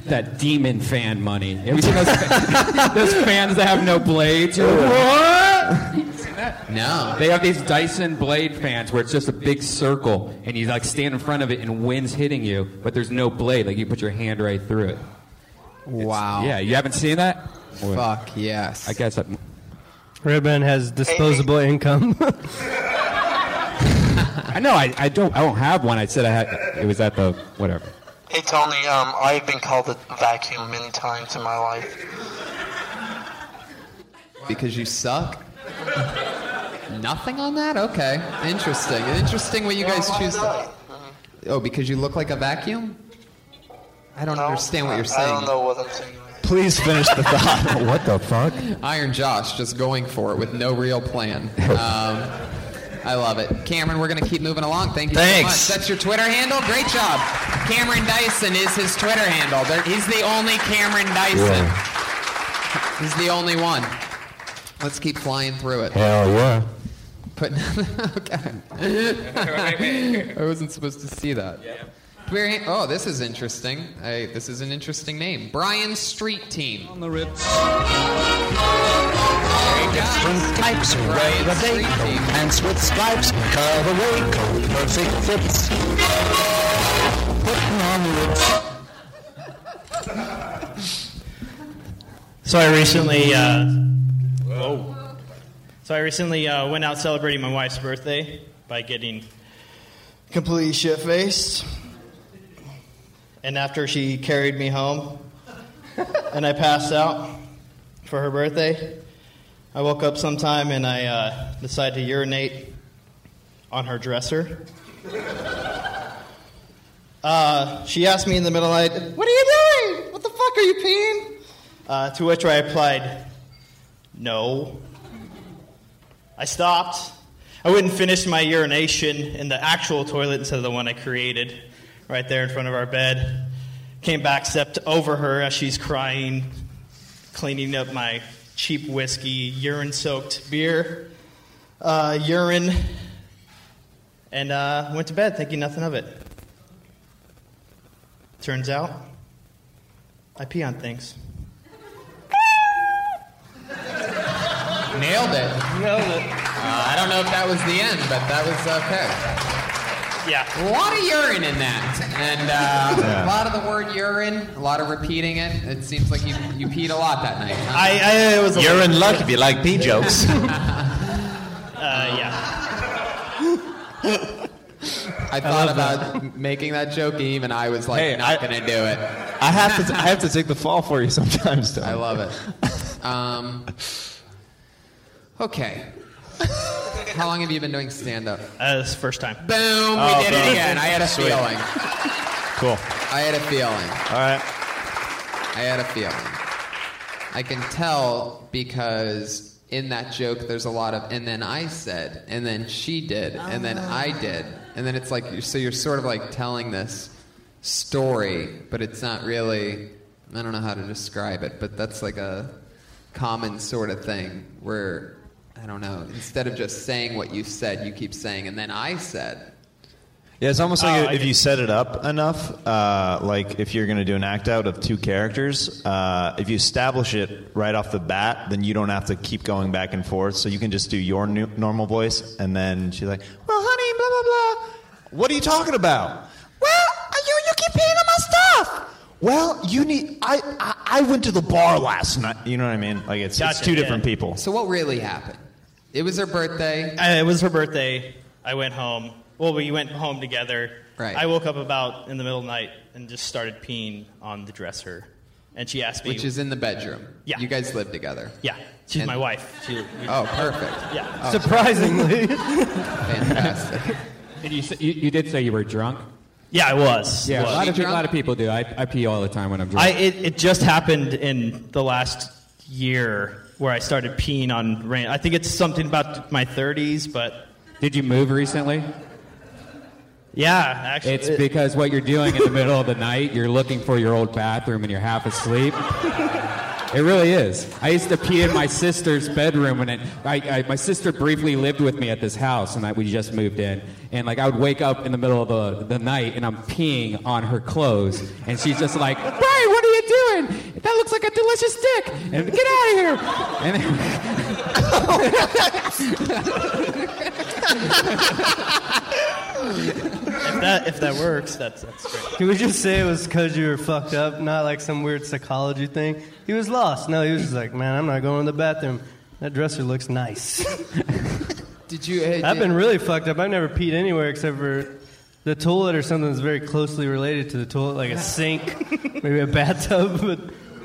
that demon fan money. Have you seen those, (laughs) those fans that have no blades? You're like, what? You seen that? No. They have these Dyson blade fans where it's just a big circle, and you like stand in front of it, and wind's hitting you, but there's no blade. Like you put your hand right through it. Wow. Yeah, you haven't seen that? Fuck yes. I guess. That, Redban has disposable income. (laughs) I know. I, I don't. I don't have one. I said I had. It was at the whatever. Hey Tony, um, I've been called a vacuum many times in my life. Because you suck? Nothing on that? Okay. Interesting. Interesting what you guys choose to. Oh, because you look like a vacuum? I don't understand what you're saying. I don't know what I'm saying. Please finish the thought. (laughs) what the fuck? Iron Josh just going for it with no real plan. Um, I love it. Cameron, we're going to keep moving along. Thank you Thanks. so much. That's your Twitter handle? Great job. Cameron Dyson is his Twitter handle. There- He's the only Cameron Dyson. He's the only one. Let's keep flying through it. Hell yeah. But (laughs) okay. I wasn't supposed to see that. Twitter han- Oh, this is interesting. I, this is an interesting name. Brian Street Team. On the ribs. Different types of way that they go. Pants with stripes, curve away, coat, perfect fits. Putting on ribs. So I recently, uh, so I recently uh, went out celebrating my wife's birthday by getting completely shit faced. And after she carried me home, and I passed out for her birthday, I woke up sometime and I uh, decided to urinate on her dresser. Uh, she asked me in the middle of the night, "What are you doing? What the fuck are you peeing?" Uh, to which I replied, No. I stopped. I went and finished my urination in the actual toilet instead of the one I created right there in front of our bed. Came back, stepped over her as she's crying, cleaning up my cheap whiskey, urine soaked beer, uh, urine, and uh, went to bed thinking nothing of it. Turns out, I pee on things. Nailed it. Nailed it. Uh, I don't know if that was the end, but that was okay. Yeah. A lot of urine in that. And uh, Yeah. a lot of the word urine, a lot of repeating it. It seems like you, you peed a lot that night. Huh? I, I it was a You're in luck if you like pee jokes. (laughs) (laughs) Uh, yeah. I thought about making that joke, and even I was like, Hey, not I- going to do it. I have to. I have to take the fall for you sometimes. Though. I love it. (laughs) Um, okay. How long have you been doing stand up? Uh, this is the first time. Boom! Oh, we did it again. I had a Sweet. feeling. Cool. I had a feeling. All right. I had a feeling. I can tell because in that joke there's a lot of and then I said and then she did and then I did and then it's like so you're sort of like telling this story but it's not really I don't know how to describe it but that's like a common sort of thing where I don't know instead of just saying what you said you keep saying and then I said Yeah, it's almost Oh, like I if you set it up enough, uh, like if you're going to do an act out of two characters, uh, if you establish it right off the bat, then you don't have to keep going back and forth. So you can just do your new, normal voice, and then she's like, "Well, honey, blah blah blah. What are you talking about? Well, you you keep peeing on my stuff. Well, you need. I, I I went to the bar last night. You know what I mean? Like it's, it's two yeah. different people. so what really happened it was her birthday I, it was her birthday. I went home. Well, we went home together. Right. I woke up about in the middle of the night and just started peeing on the dresser. and she asked me. Which is in the bedroom. Yeah. You guys live together. Yeah, she's And- my wife. She, Oh, perfect. Yeah. Oh, Surprisingly. (laughs) (laughs) Fantastic. And you, s- you, you did say you were drunk? Yeah, I was. Yeah, Was. a lot, of, a lot of people do. I, I pee all the time when I'm drunk. I it, it just happened in the last year where I started peeing on rain. I think it's something about my 30s, but Did you move recently? yeah, actually, It's because what you're doing in the middle of the night, you're looking for your old bathroom and you're half asleep. It really is. I used to pee in my sister's bedroom, and it, I, I, my sister briefly lived with me at this house, and I, we just moved in. And like I would wake up in the middle of the, the night, and I'm peeing on her clothes, and she's just like, "Brian, what you doing? That looks like a delicious dick!" And get out of here! (laughs) if that if that works, that's that's great. Can we just say it was because you were fucked up, not like some weird psychology thing? He was lost. No, he was just like, man, I'm not going to the bathroom. That dresser looks nice. (laughs) Did you? Hey, I've did- been really fucked up. I've never peed anywhere except for the toilet or something that's very closely related to the toilet, like a sink, (laughs) maybe a bathtub, (laughs) but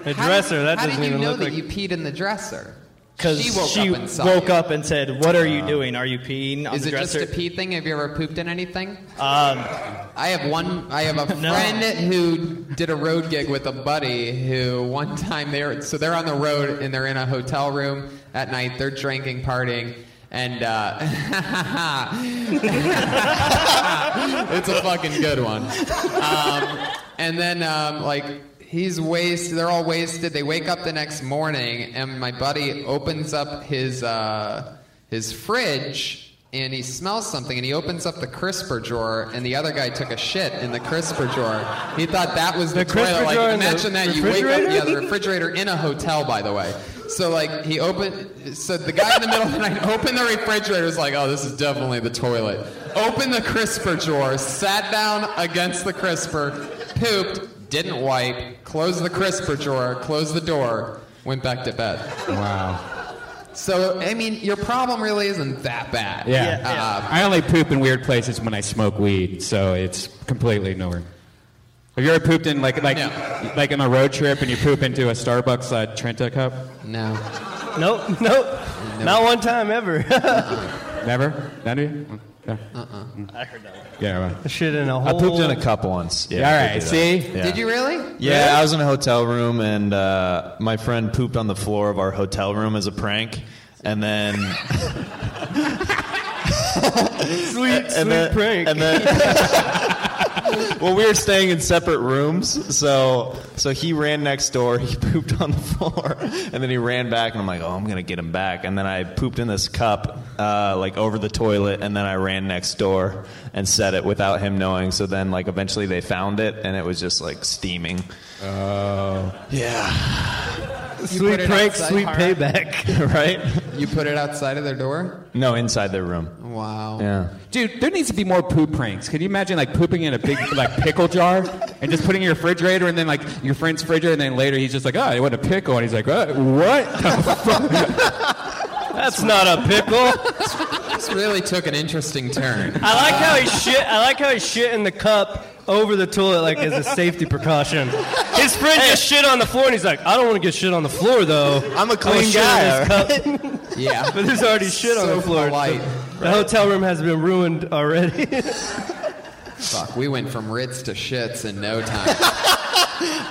a dresser. did- that how doesn't did you even know look that like. you peed in the dresser? Because she woke she up and saw woke you. up and said, "What are you doing? Are you peeing on Is the it just dresser?" a pee thing? Have you ever pooped in anything? Um, I have one. I have a (laughs) No. friend who did a road gig with a buddy who one time they're so they're on the road and they're in a hotel room at night. They're drinking, partying, and uh, (laughs) it's a fucking good one. Um, and then um, like he's wasted. They're all wasted. They wake up the next morning, and my buddy opens up his uh, his fridge. And he smells something, and he opens up the crisper drawer, and the other guy took a shit in the crisper drawer. He thought that was the, The crisper toilet. Like, drawer in imagine that you wake up, yeah, the refrigerator in a hotel, by the way. So like he opened, so the guy in the middle of the night opened the refrigerator. Was like, oh, this is definitely the toilet. Opened the crisper drawer, sat down against the crisper, pooped, didn't wipe, closed the crisper drawer, closed the door, went back to bed. wow. So I mean, your problem really isn't that bad. Yeah. Uh, I only poop in weird places when I smoke weed, so it's completely nowhere. Have you ever pooped in like like like on a road trip and you poop into a Starbucks uh, Trenta cup? No. Nope, nope. Not one time ever. (laughs) Never? None of you? Yeah. Uh-uh. I heard that. Yeah. Right. Shit in a I hole. pooped in a cup once. Yeah, Yeah, I all did right, do that. see? Yeah. Did you really? Yeah, I was in a hotel room, and uh, my friend pooped on the floor of our hotel room as a prank, and then (laughs) Sweet, (laughs) and sweet then, prank. And then, well, we were staying in separate rooms, so so he ran next door. He (laughs) pooped on the floor, and then he ran back, and I'm like, oh, I'm gonna get him back. And then I pooped in this cup, uh, like over the toilet, and then I ran next door and set it without him knowing. So then, like, eventually they found it, and it was just like steaming. Oh. Yeah. You Sweet it prank, outside- sweet payback. (laughs) right? You put it outside of their door? No, inside their room. Wow. Yeah. Dude, there needs to be more poop pranks. Can you imagine like pooping in a big like pickle jar and just putting it in your refrigerator and then like your friend's refrigerator and then later he's just like, oh, I want a pickle and he's like, uh, what? (laughs) That's not a pickle. (laughs) This really took an interesting turn. I like how he shit. I like how he shit in the cup over the toilet, like as a safety precaution. His friend just shit on the floor, and he's like, "I don't want to get shit on the floor, though. I'm a I wanna clean shit in guy, this cup." (laughs) Yeah. but there's already shit on the floor. polite. The hotel room has been ruined already. Fuck, we went from Ritz to shits in no time. (laughs)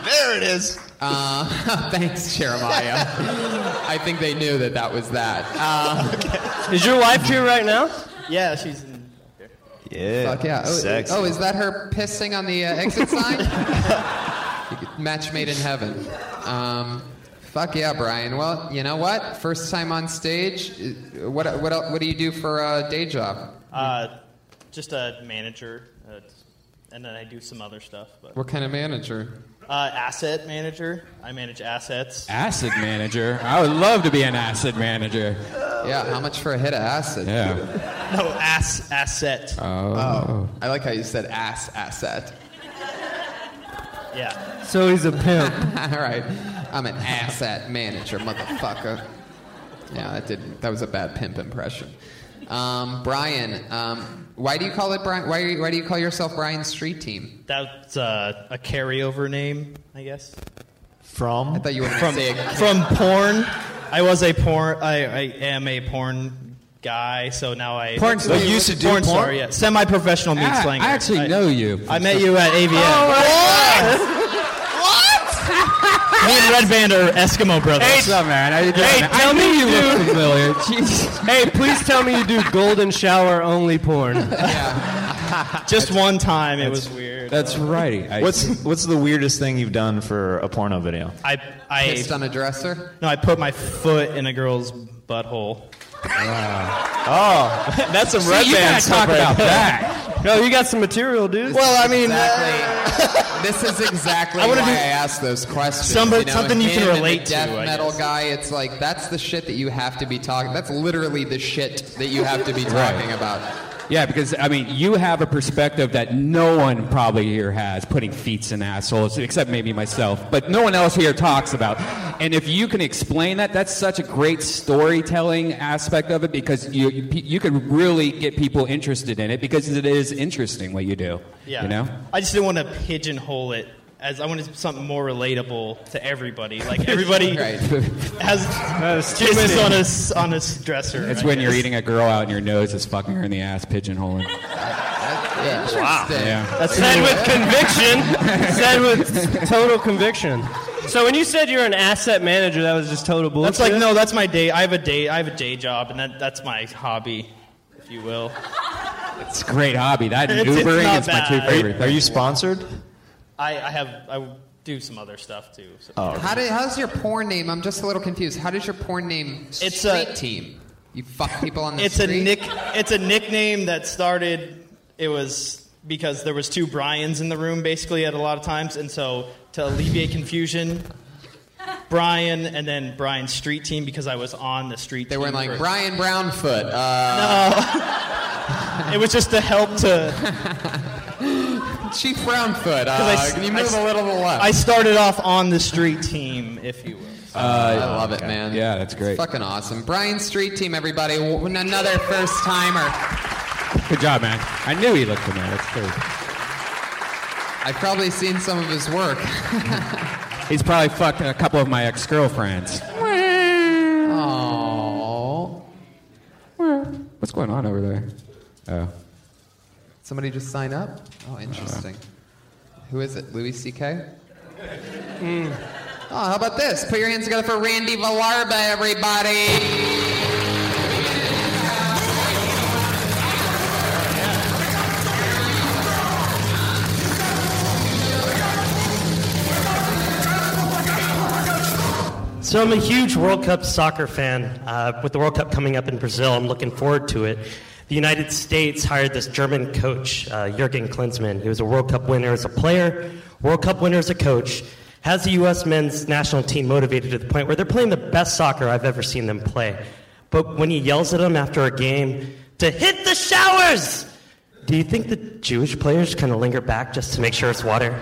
There it is. Uh, (laughs) thanks, Jeremiah. I think they knew that that was that. Uh, (laughs) Is your wife here right now? Yeah, she's in. Yeah. fuck yeah. Oh, Sexy. oh, is that her pissing on the uh, exit sign? (laughs) Match made in heaven. Um, fuck yeah, Brian. Well, you know what? First time on stage. Uh, What what el- what do you do for a day job? Uh, just a manager, uh, and then I do some other stuff. But What kind of manager? Uh, asset manager, I manage assets. acid manager. I would love to be an acid manager. Yeah, how much for a hit of acid? Yeah. No, ass asset. Oh. I like how you said ass asset. Yeah. So he's a pimp. (laughs) All right, I'm an asset manager, motherfucker. Yeah, that did. That was a bad pimp impression. Um, Brian, um, why do you call it Brian? Why, why do you call yourself Brian Street Team? That's uh, a carryover name, I guess. From? I thought you were from say from porn. I was a porn. I, I am a porn guy. So now I Porn star. You used to do porn porn? star. Yeah, semi-professional meat Ah, slinger. I actually know you. I met you at AVN. Oh, (laughs) Me and Redban are Eskimo brothers. Hey, What's up, man? How you doing? Hey, I tell knew me you you looked do- familiar. (laughs) Jesus. Hey, please tell me you do golden shower only porn. (laughs) Just one time, it was weird. That's right. I, What's what's the weirdest thing you've done for a porno video? I I Pissed on a dresser? no, I put my foot in a girl's butthole. Oh, (laughs) that's some See, red you band gotta stuff talk right about there. that. No, you got some material, dude. Well, I mean, Exactly. Uh, this is exactly I why wanna do I asked those questions. Somebody- you know, something you can him the relate to, Death metal guess. guy. It's like that's the shit that you have to be talking. That's literally the shit that you have to be talking about. Yeah, because I mean, you have a perspective that no one probably here has, putting feet in assholes, except maybe myself. But no one else here talks about. And if you can explain that, that's such a great storytelling aspect of it because you you, you can really get people interested in it because it is interesting what you do. Yeah. You know. I just didn't want to pigeonhole it as I wanted something more relatable to everybody. Like (laughs) everybody Right. has kisses on a on a dresser. It's I when you're eating a girl out and your nose is fucking her in the ass, pigeonholing. Interesting. Yeah. That's Said with conviction. Said with total conviction. So when you said you're an asset manager, that was just total bullshit. That's like no, that's my day. I have a day. I have a day job, and that, that's my hobby, if you will. It's a great hobby. That and It's- it's Ubering not is my two bad. favorite. Are you sponsored? I, I have I do some other stuff too. So. Oh, How did, how's your porn name? I'm just a little confused. How does your porn name It's Street a- Team? You fuck people on the It's street? a nick. It's a nickname that started. It was because there was two Brian's in the room basically at a lot of times, and so to alleviate confusion, Brian and then Brian's street team because I was on the street. They team were like for- Brian Brownfoot. Uh, (laughs) It was just to help to. (laughs) Chief Brownfoot. 'cause I Uh, s- can you move s- a little to the left? I started off on the street team, if you will. I love it, man. Yeah, that's great. Fucking awesome. Brian Street Team, everybody. Another first timer. Good job, man. I knew he looked familiar. That's good. I've probably seen some of his work. (laughs) He's probably fucked a couple of my ex girlfriends. Oh. What's going on over there? Oh. Somebody just sign up? Oh, interesting. Who is it? Louis C.K.? (laughs) Oh, how about this? Put your hands together for Randy Villarba, everybody. So I'm a huge World Cup soccer fan. Uh, with the World Cup coming up in Brazil, I'm looking forward to it. The United States hired this German coach, uh, Jurgen Klinsmann. He was a World Cup winner as a player, World Cup winner as a coach. Has the U.S. men's national team motivated to the point where they're playing the best soccer I've ever seen them play. But when he yells at them after a game to hit the showers, do you think the Jewish players kind of linger back just to make sure it's water?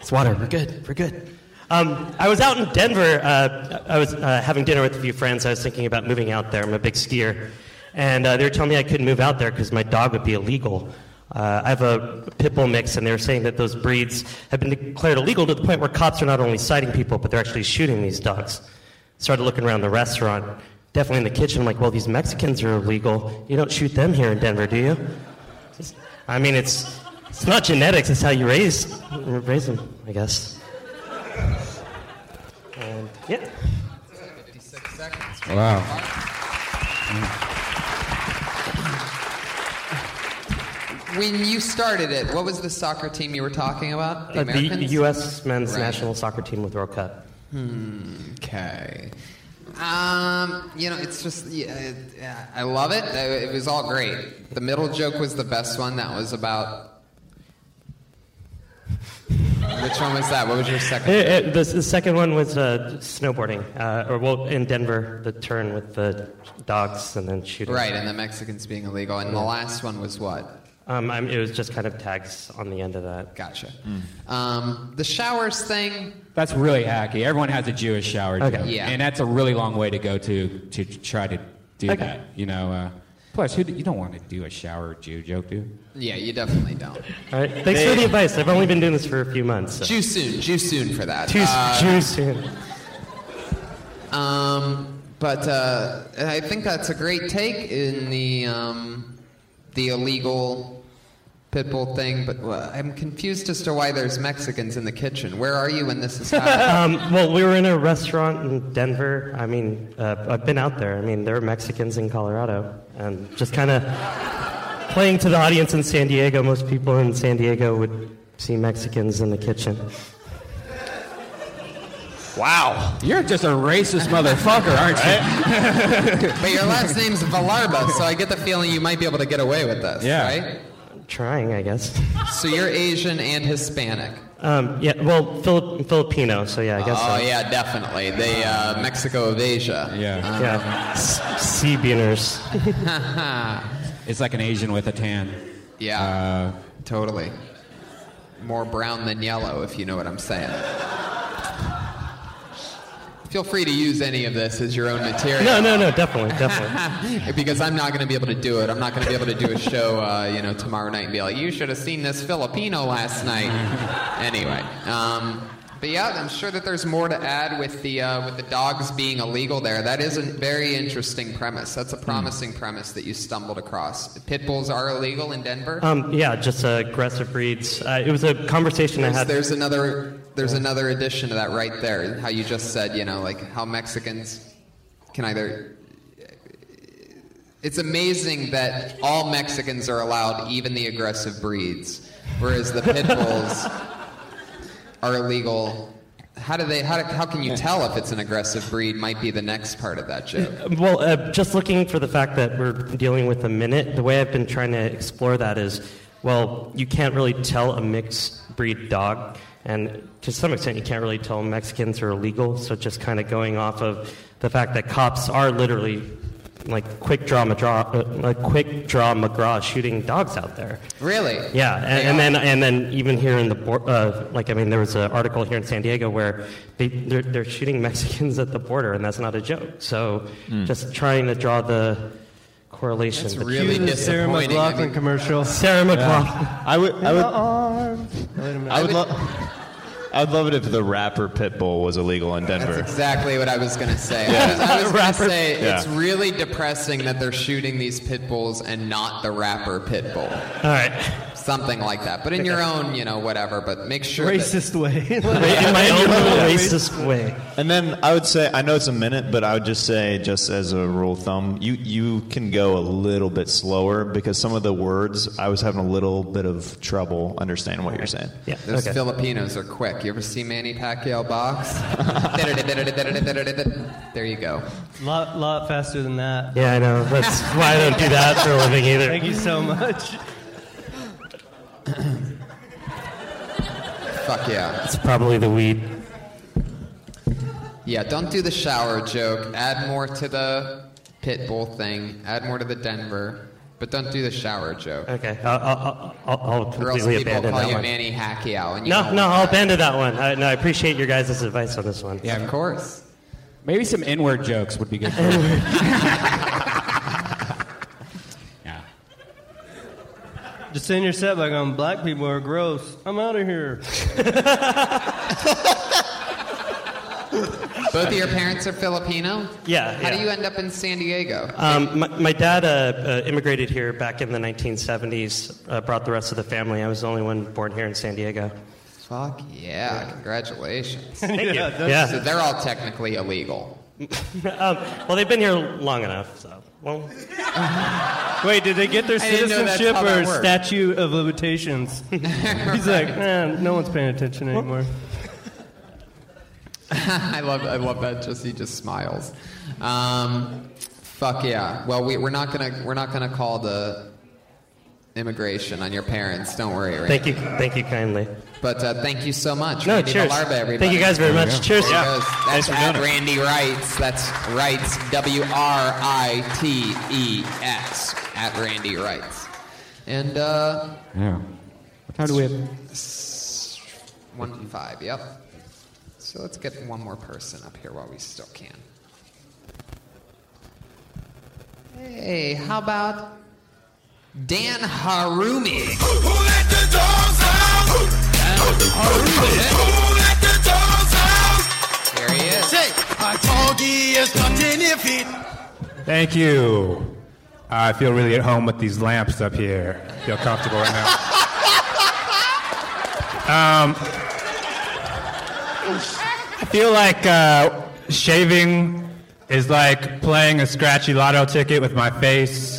It's water. We're good. We're good. Um, I was out in Denver. Uh, I was uh, having dinner with a few friends. I was thinking about moving out there. I'm a big skier. And uh, they were telling me I couldn't move out there because my dog would be illegal. Uh, I have a pit bull mix, and they were saying that those breeds have been declared illegal to the point where cops are not only citing people, but they're actually shooting these dogs. Started looking around the restaurant, definitely in the kitchen. I'm like, well, these Mexicans are illegal. You don't shoot them here in Denver, do you? I mean, it's it's not genetics; it's how you raise raise them, I guess. And yeah. 56 seconds. When you started it, what was the soccer team you were talking about? The Uh, the U.S. men's Right. national soccer team with World Cup. Hmm, okay. Um, you know, it's just, yeah, it, yeah, I love it. Uh, It was all great. The middle joke was the best one. That was about. Which one was that? What was your second? Eh, eh, the, the second one was uh, snowboarding, uh, or well, in Denver, the turn with the dogs and then shooting. Right, and the Mexicans being illegal. And the last one was what? Um, I'm, it was just kind of tags on the end of that. Gotcha. Um, the showers thing. That's really hacky. Everyone has a Jewish shower. Okay. joke. Yeah. And that's a really long way to go to to try to do Okay. that. You know. Uh, Plus, who, you don't want to do a shower Jew joke, do? Yeah, you definitely don't. All right. Thanks for the advice. I've only been doing this for a few months. So. Too soon. Too soon for that. Too, Uh, too soon. Um, but uh, I think that's a great take in the um, the illegal pit bull thing. But uh, I'm confused as to why there's Mexicans in the kitchen. Where are you when this is (laughs) happening? um, well, we were in a restaurant in Denver. I mean, uh, I've been out there. I mean, there are Mexicans in Colorado, and just kind of playing to the audience in San Diego. Most people in San Diego would see Mexicans in the kitchen. Wow. You're just a racist motherfucker, aren't you? (laughs) but your last name's Valarba, so I get the feeling you might be able to get away with this, Yeah. right? Trying, I guess. So you're Asian and Hispanic. Um, yeah, well, Filip- Filipino, so yeah, I guess. oh so. yeah, definitely. The uh, Mexico of Asia. Uh, Yeah. Yeah. S- sea beaners. (laughs) it's like an Asian with a tan. Yeah, totally. More brown than yellow, if you know what I'm saying. Feel free to use any of this as your own material. No, no, no, definitely, definitely. (laughs) because I'm not going to be able to do it. I'm not going to be able to do a show, uh, you know, tomorrow night and be like, "You should have seen this Filipino last night." (laughs) anyway, um, but yeah, I'm sure that there's more to add with the uh, with the dogs being illegal there. That is a very interesting premise. That's a promising premise that you stumbled across. Pit bulls are illegal in Denver. Um, yeah, just uh, aggressive breeds. Uh, it was a conversation I had. there's another there's another addition to that right there. How you just said, you know, like how Mexicans can either. It's amazing that all Mexicans are allowed, even the aggressive breeds, whereas the pit bulls (laughs) are illegal. How do they? How, do, how can you tell if it's an aggressive breed? Might be the next part of that joke. Well, uh, just looking for the fact that we're dealing with a minute, the way I've been trying to explore that is, well, you can't really tell a mixed breed dog, and to some extent, you can't really tell Mexicans are illegal. So just kind of going off of the fact that cops are literally like quick draw McGraw, uh, like quick draw McGraw shooting dogs out there. Really? Yeah, and, and then and then even here in the bor- uh, like I mean, there was an article here in San Diego where they they're, they're shooting Mexicans at the border, and that's not a joke. So just trying to draw the correlation. That's really Cue the Sarah disappointing. I McLachlan mean- commercial. Sarah McLachlan. I would. I would. arms. Wait a minute. I would love. I would love it if the rapper Pitbull was illegal in Denver. That's exactly what I was going to say. Yeah. I was, was going to say Yeah. it's really depressing that they're shooting these pit bulls and not the rapper pit bull. All right. Something like that. But in your own, you know, whatever. But make sure. that- Racist way. (laughs) (laughs) In my own racist way. And then I would say, I know it's a minute, but I would just say, just as a rule of thumb, you, you can go a little bit slower because some of the words, I was having a little bit of trouble understanding what you're saying. Yeah. Those Filipinos are quick. You ever see Manny Pacquiao box? (laughs) there you go. lot, lot faster than that. Yeah, I know. That's why I don't do that for a living either. Thank you so much. Fuck yeah. It's probably the weed. Yeah, don't do the shower joke. Add more to the pit bull thing. Add more to the Denver. But don't do the shower joke. Okay, I'll, I'll, I'll, I'll Or else completely people abandon call that you one. Manny Pacquiao. And you No, no, I'll abandon that one. I, no, I appreciate your guys' advice on this one. Yeah, Of course. Maybe some N-word jokes would be good (laughs) (laughs) for Yeah. Just end your set by going, black people are gross. I'm out of here. (laughs) Both of your parents are Filipino? Yeah, How do you end up in San Diego? Um, my, my dad uh, uh, immigrated here back in the 1970s, uh, brought the rest of the family. I was the only one born here in San Diego. Fuck yeah, congratulations. (laughs) Thank. Yeah, that's- (laughs) Yeah. So they're all technically illegal. um, well, they've been here long enough, so. Well, Wait, did they get their I didn't know that's citizenship how that or worked. statute of limitations? (laughs) He's like, man, no one's paying attention anymore. (laughs) I love I love that. Just he just smiles. Um, fuck yeah. Well, we, we're not gonna we're not gonna call the immigration on your parents. Don't worry. Randy. thank you, thank you kindly. But uh, thank you so much. No, Randy cheers. Malarba, everybody. Thank you guys very much. Cheers. There he Yeah. goes. Thanks That's for doing. Randy Writes. That's Writes. W R I T E S. At Randy Writes. And uh, Yeah. What time do we have? one and five. Yep. So let's get one more person up here while we still can. Hey, how about Dan Harumi? Here he is. Say, I told you it's nothing if. Thank you. I feel really at home with these lamps up here. I feel comfortable right now. Um, I feel like uh, shaving is like playing a scratchy lotto ticket with my face.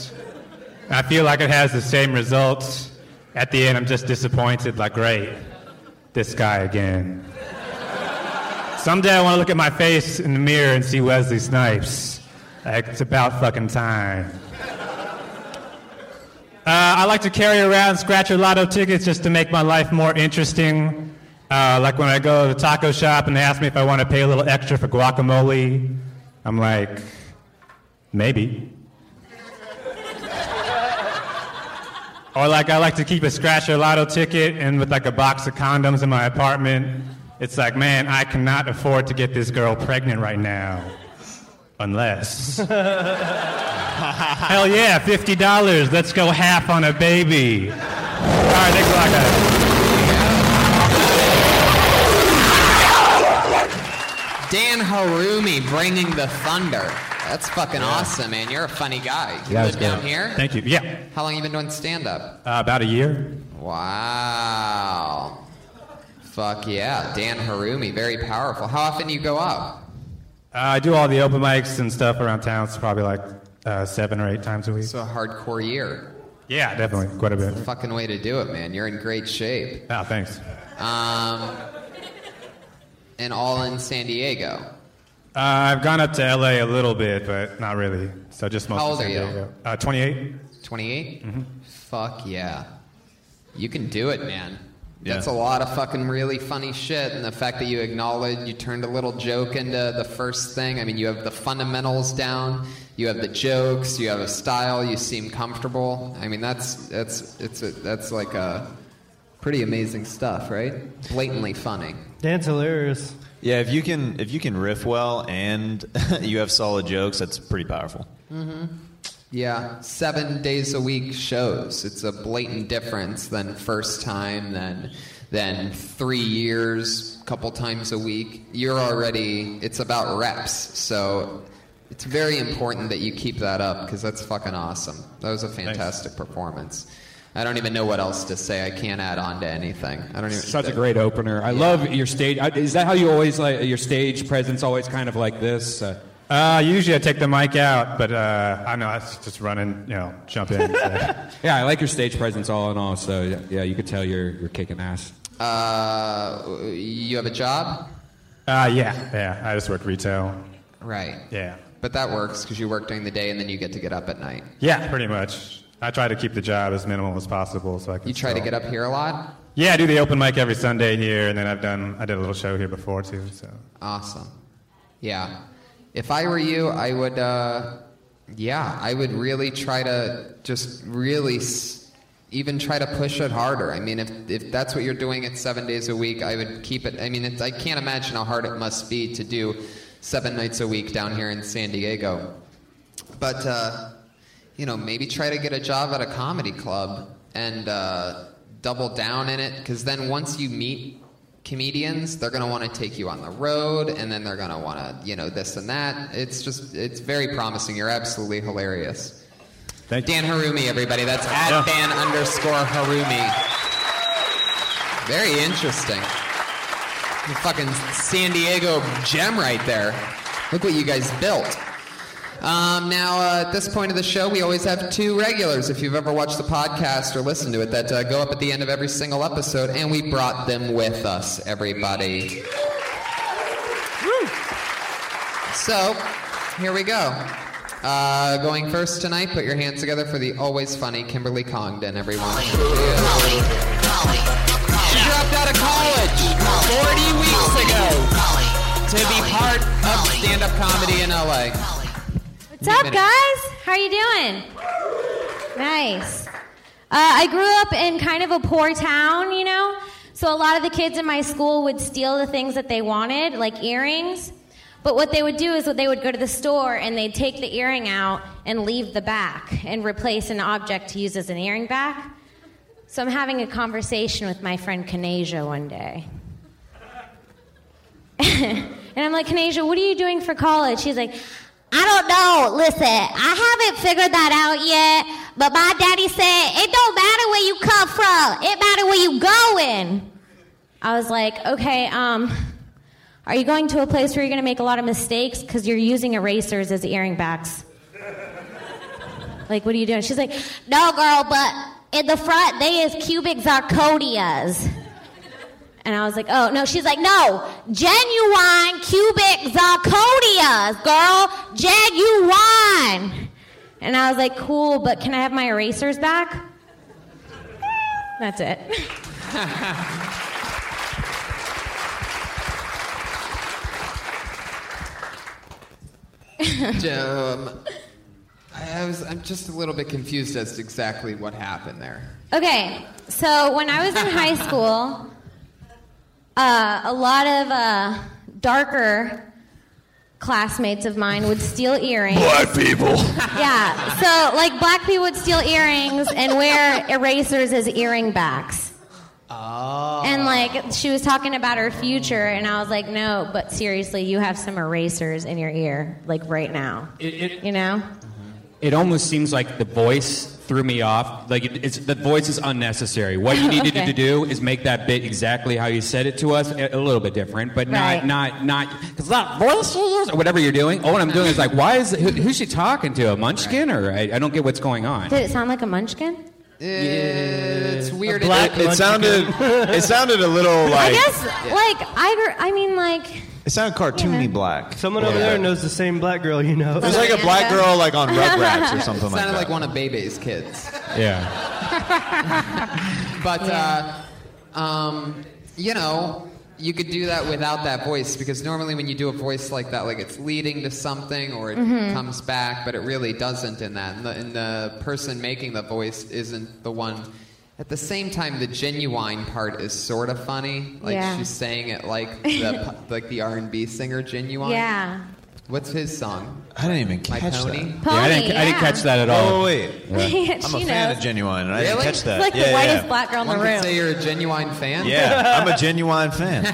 I feel like it has the same results. At the end, I'm just disappointed, like, great, this guy again. Someday I want to look at my face in the mirror and see Wesley Snipes. Like, it's about fucking time. Uh, I like to carry around scratcher lotto tickets just to make my life more interesting. Uh, like when I go to the taco shop and they ask me if I want to pay a little extra for guacamole, I'm like, maybe. Or like I like to keep a scratcher lotto ticket and with like a box of condoms in my apartment. It's like, man, I cannot afford to get this girl pregnant right now. Unless. (laughs) Hell yeah, $50. Let's go half on a baby. All right, thanks a lot, guys. Dan Harumi bringing the thunder. That's fucking awesome, man. You're a funny guy. You Yeah, live down here? Thank you. Yeah. How long you been doing stand up? Uh, about a year. Wow. Fuck yeah. Dan Harumi, very powerful. How often do you go up? Uh, I do all the open mics and stuff around town. It's probably like uh, seven or eight times a week. So a hardcore year. Yeah, definitely. Quite a bit. Fucking way to do it, man. You're in great shape. Ah, thanks. Um, and all in San Diego. Uh, I've gone up to LA a little bit, but not really. So just mostly How old San are you? Diego. Uh, 28. 28? Mm-hmm. Fuck yeah. You can do it, man. Yeah. That's a lot of fucking really funny shit. And the fact that you acknowledge, you turned a little joke into the first thing. I mean, you have the fundamentals down. You have the jokes. You have a style. You seem comfortable. I mean, that's that's it's a, that's like a pretty amazing stuff, right? Blatantly funny. Dan's hilarious. Yeah, if you can if you can riff well and (laughs) you have solid jokes, that's pretty powerful. Mm-hmm. Yeah, seven days a week shows. It's a blatant difference than first time, than than three years, couple times a week. You're already. It's about reps, so it's very important that you keep that up because that's fucking awesome. That was a fantastic performance. I don't even know what else to say. I can't add on to anything. I don't even. Such a great opener. I love your stage. Is that how you always like your stage presence? Always kind of like this. Uh, Uh, usually I take the mic out, but uh, I know it's just running, you know, jump in. (laughs) so. yeah, I like your stage presence all in all. So yeah, yeah, you could tell you're you're kicking ass. Uh, you have a job, Uh, yeah, yeah. I just work retail. right? Yeah. But that works because you work during the day and then you get to get up at night. Yeah, pretty much. I try to keep the job as minimal as possible, so I can. You try to get up here a lot? Yeah, I do the open mic every Sunday here, and then I've done. I did a little show here before too. So. Awesome. Yeah. If I were you, I would, uh, yeah, I would really try to just really s- even try to push it harder. I mean, if, if that's what you're doing at seven days a week, I would keep it. I mean, it's, I can't imagine how hard it must be to do seven nights a week down here in San Diego. But, uh, you know, maybe try to get a job at a comedy club and uh, double down in it. Because then once you meet comedians, they're going to want to take you on the road, and then they're going to want to, you know, this and that. It's just, it's very promising. You're absolutely hilarious. Thank Dan Harumi, everybody. That's at Dan underscore Harumi. Very interesting. The fucking San Diego gem right there. Look what you guys built. Um, now, uh, at this point of the show, we always have two regulars, if you've ever watched the podcast or listened to it, that uh, go up at the end of every single episode, and we brought them with us, everybody. So, here we go. Uh, going first tonight, put your hands together for the always funny Kimberly Congdon, everyone. She dropped out of college 40 weeks ago to be part of stand-up comedy in LA. What's up, guys? How are you doing? Nice. Uh, I grew up in kind of a poor town, you know, so a lot of the kids in my school would steal the things that they wanted, like earrings. But what they would do is that they would go to the store and they'd take the earring out and leave the back and replace an object to use as an earring back. So I'm having a conversation with my friend Kanasia one day. (laughs) and I'm like, Kanasia, what are you doing for college? She's like, I don't know. Listen, I haven't figured that out yet, but my daddy said it don't matter where you come from. It matter where you going. I was like, okay, um, are you going to a place where you're going to make a lot of mistakes because you're using erasers as earring backs? like, what are you doing? She's like, no, girl, but in the front they is cubic zirconias. And I was like, oh, no. She's like, no, genuine cubic zirconias, girl. Genuine. And I was like, cool, but can I have my erasers back? That's it. (laughs) um, I was, I'm just a little bit confused as to exactly what happened there. Okay, so when I was in high school, (laughs) uh, a lot of uh, darker classmates of mine would steal earrings. Black people. (laughs) Yeah, so like black people would steal earrings and wear erasers as earring backs. Oh. And like she was talking about her future, and I was like, no, but seriously, you have some erasers in your ear, like right now. It. you know? It almost seems like the voice threw me off. Like it, it's the voice is unnecessary. What you (laughs) needed Okay. to do is make that bit exactly how you said it to us, a, a little bit different, but Right. not not not because that voice or whatever you're doing. Oh, what I'm doing is like, why is who, who's she talking to? A munchkin or I, I don't get what's going on. Did it sound like a munchkin? It's weird. It, it sounded. It sounded a little like. I guess, like, I, I mean, like, It sounded cartoony black. Someone over there knows the same black girl you know. There's like a black girl like on Rugrats or (laughs) something like. It like sounded that. like one of Bebe's kids. Yeah. (laughs) But, uh, um, you know, you could do that without that voice because normally when you do a voice like that, like it's leading to something or it Mhm. comes back, but it really doesn't in that. And the, and the person making the voice isn't the one. At the same time, the genuine part is sort of funny. Like Yeah. she's saying it like (laughs) the like the R and B singer Ginuwine. yeah. What's his song? I didn't even My catch Pony. that. yeah, I didn't, I didn't catch that at all. Oh wait, Yeah, (laughs) I'm a she fan knows. of Ginuwine, and I didn't Really? catch that. Like the yeah, whitest yeah. black girl in One the room. say you're a genuine fan. Yeah, I'm a (laughs) genuine fan.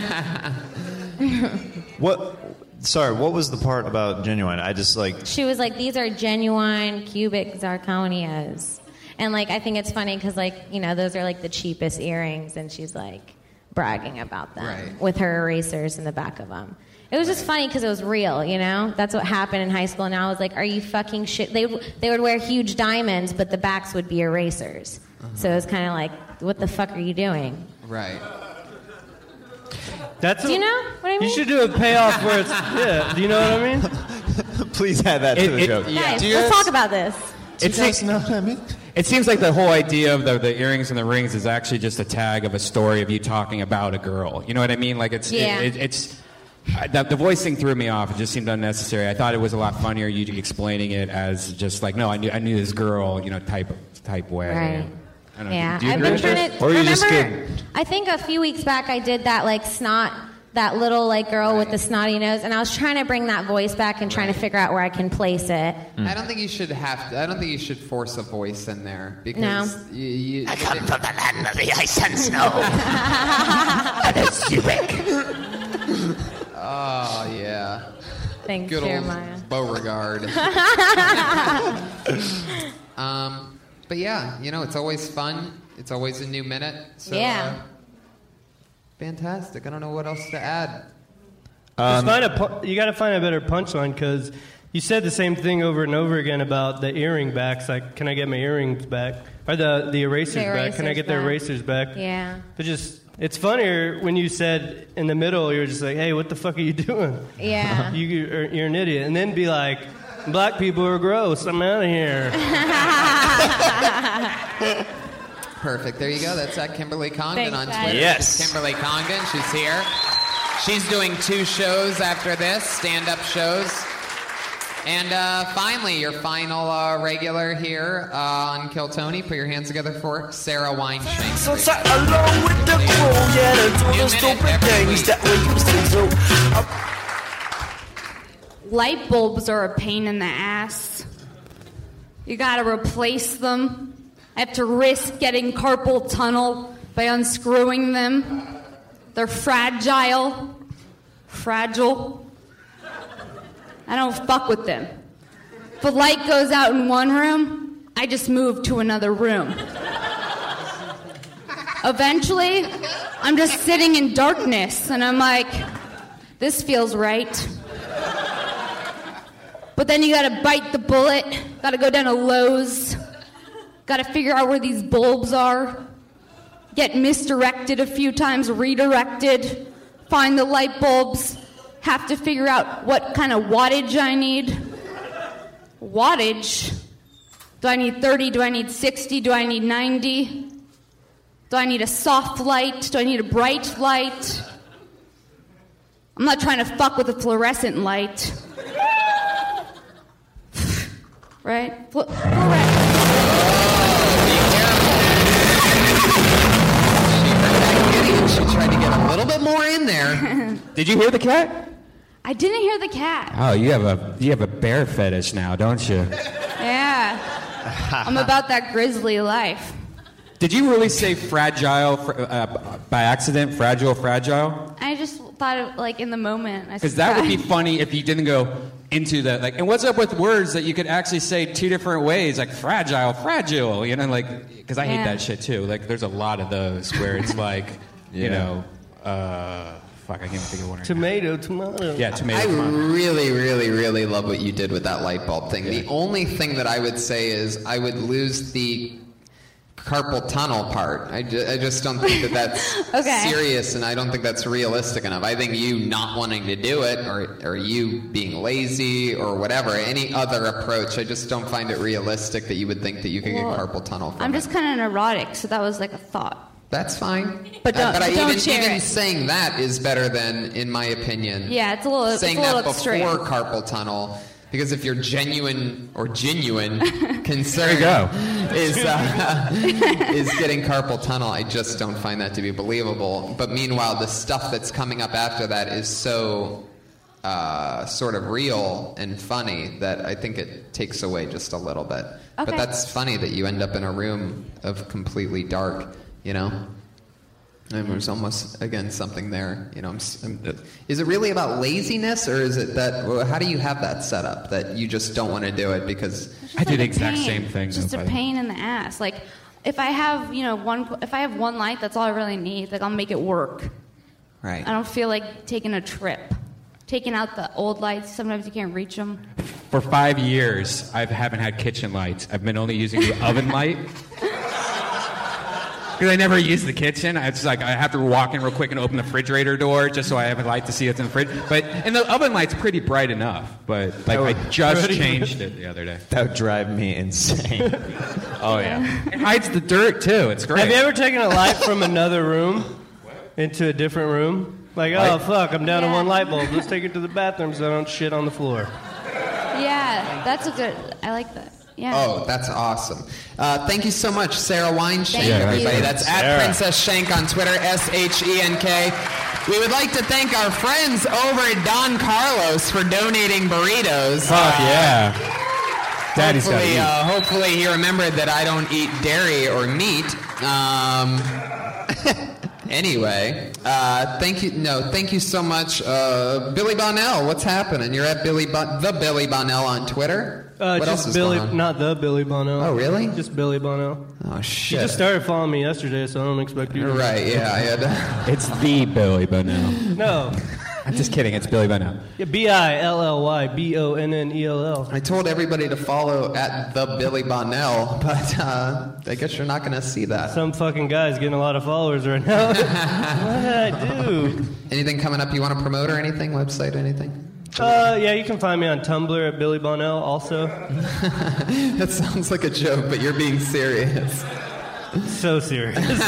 what? Sorry, what was the part about genuine? I just like. She was like, these are genuine cubic zirconias. And like, I think it's funny because like, you know, those are like the cheapest earrings, and she's like bragging about them Right. with her erasers in the back of them. It was just funny because it was real, you know. That's what happened in high school, and I was like, "Are you fucking shit?" They would- they would wear huge diamonds, but the backs would be erasers. Uh-huh. So it was kind of like, "What the fuck are you doing?" Right. That's Do you know what I mean? You should do a payoff where it's yeah. Do you know what I mean? (laughs) Please add that to the it- joke. Guys, Do you let's talk about this. It you guys seems, know what I mean? It seems like the whole idea of the, the earrings and the rings is actually just a tag of a story of you talking about a girl. You know what I mean? Like it's Yeah. it, it, it's I- the, the voice thing threw me off. It just seemed unnecessary. I thought it was a lot funnier you explaining it as just like no, I knew I knew this girl, you know, type type way. Right. I don't know. Yeah, Do you I've been trying to. Or you just remember, I think a few weeks back I did that like snot, that little like girl with the snotty nose, and I was trying to bring that voice back and trying to figure out where I can place it. I don't think you should have. To, I don't think you should force a voice in there because No. you, you, I come from the land of the ice and snow. and it's Cubic. Oh yeah. Thanks, Good old Jeremiah. Beauregard. (laughs) um, but yeah, you know, it's always fun. It's always a new minute. So, Yeah. uh, fantastic. I don't know what else to add. Just um, find a pu- you got to find a better punchline because you said the same thing over and over again about the earring backs. Like, can I get my earrings back? Or the the erasers, The back? Can I erasers get the erasers back? Yeah. But just it's funnier when you said in the middle you're just like, hey, what the fuck are you (laughs) doing? Yeah. you you're, you're an idiot, and then be like, black people are gross. I'm out of here. (laughs) (laughs) Perfect. There you go. That's at Kimberly Congdon Thanks, on. Twitter. Yes. She's Kimberly Congdon. She's here. She's doing two shows after this, stand-up shows. And uh, finally, your final uh, regular here uh, on Kill Tony. Put your hands together for Sara Weinshenk. So sat along with the crew, yeah, to do New the stupid things that we used to do. light bulbs are a pain in the ass. You gotta replace them. I have to risk getting carpal tunnel by unscrewing them. They're fragile. Fragile. I don't fuck with them. If a light goes out in one room, I just move to another room. Eventually, I'm just sitting in darkness and I'm like, this feels right. But then you gotta bite the bullet, gotta go down to Lowe's, gotta figure out where these bulbs are, get misdirected a few times, redirected, find the light bulbs, have to figure out what kind of wattage I need. Wattage? Do I need 30? Do I need 60? Do I need 90? Do I need a soft light? Do I need a bright light? I'm not trying to fuck with a fluorescent light. (sighs) right? Flu- She tried to get a little bit more in there. (laughs) Did you hear the cat? I didn't hear the cat. Oh, you have a you have a bear fetish now, don't you? Yeah. (laughs) I'm about that grizzly life. Did you really say fragile fr- uh, by accident? Fragile, fragile? I just thought of like in the moment. Because that would be (laughs) funny if you didn't go into that. like. And what's up with words that you could actually say two different ways, like fragile, fragile? You know, like because I hate Yeah. that shit too. Like, there's a lot of those where it's like, you know, uh, fuck, I can't even think of one. right now. Tomato, tomato. Yeah, tomato. I tomato. really, really, really love what you did with that light bulb thing. The only thing that I would say is I would lose the carpal tunnel part. I, ju- I just don't think that that's (laughs) Okay. serious, and I don't think that's realistic enough. I think you not wanting to do it, or or you being lazy, or whatever, any other approach, I just don't find it realistic that you would think that you could Well, get carpal tunnel from I'm just kind of neurotic, so that was like a thought. That's fine. But don't- Uh, but I, don't even, share even it. saying that is better than, in my opinion, Yeah, it's a little, saying it's a saying little that extreme. before carpal tunnel. Because if you're genuine or genuine (laughs) concern go. is uh, (laughs) is getting carpal tunnel, I just don't find that to be believable. But meanwhile, the stuff that's coming up after that is so uh, sort of real and funny that I think it takes away just a little bit. But that's funny that you end up in a room of completely dark. You know. And there's almost again something there, you know. I'm, s- I'm- uh, is it really about laziness, or is it that? How do you have that set up that you just don't want to do it because? I do the exact pain. same thing. Just though, a by the way. pain in the ass. Like if I have, you know, one if I have one light, that's all I really need. Like I'll make it work. Right. I don't feel like taking a trip. Taking out the old lights, sometimes you can't reach them. For five years, I haven't had kitchen lights. I've been only using the oven light. (laughs) Because I never use the kitchen. I just like I have to walk in real quick and open the refrigerator door just so I have a light to see what's in the fridge. But and the oven light's pretty bright enough. But like I (laughs) just changed it the other day. That would drive me insane. (laughs) oh yeah, it hides the dirt too. It's great. Have you ever taken a light from another room into a different room? Like, oh fuck, I'm down to one light bulb. Let's take it to the bathroom so I don't shit on the floor. Yeah, that's a good. I like that. Yeah. Oh, that's awesome! Uh, thank you so much, Sara Weinshenk, Thank everybody. Yeah, That's at Princess Shank on Twitter, S H E N K. We would like to thank our friends over at Don Carlos for donating burritos. Fuck Uh, yeah. Daddy's gotta hopefully, eat. uh, hopefully he remembered that I don't eat dairy or meat. Um, (laughs) anyway, uh, thank you. No, thank you so much, uh, Billy Bonnell. What's happening? You're at Billy Bon- the Billy Bonnell on Twitter. Uh, what else just is Billy, going on? not the Billy Bono. Oh, really? Just Billy Bono. Oh shit! He just started following me yesterday, so I don't expect you. to- Right? Yeah, I had. (laughs) It's the Billy Bonnell. No. I'm just kidding. It's Billy Bonnell. Yeah, B I L L Y B O N N E L L. I told everybody to follow at the Billy Bonnell, but uh, I guess you're not going to see that. Some fucking guy's getting a lot of followers right now. (laughs) what did I do? Anything coming up you want to promote or anything? Website, anything? Uh, yeah, you can find me on Tumblr at Billy Bonnell also. (laughs) that sounds like a joke, but you're being serious. So serious. (laughs)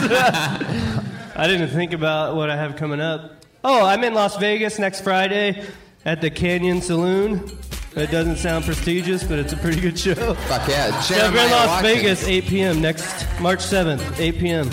I didn't think about what I have coming up. Oh, I'm in Las Vegas next Friday at the Canyon Saloon. It doesn't sound prestigious, but it's a pretty good show. Fuck yeah. Yeah, we're in Las Watkins. Vegas, 8 p.m. next March 7th, 8 p.m.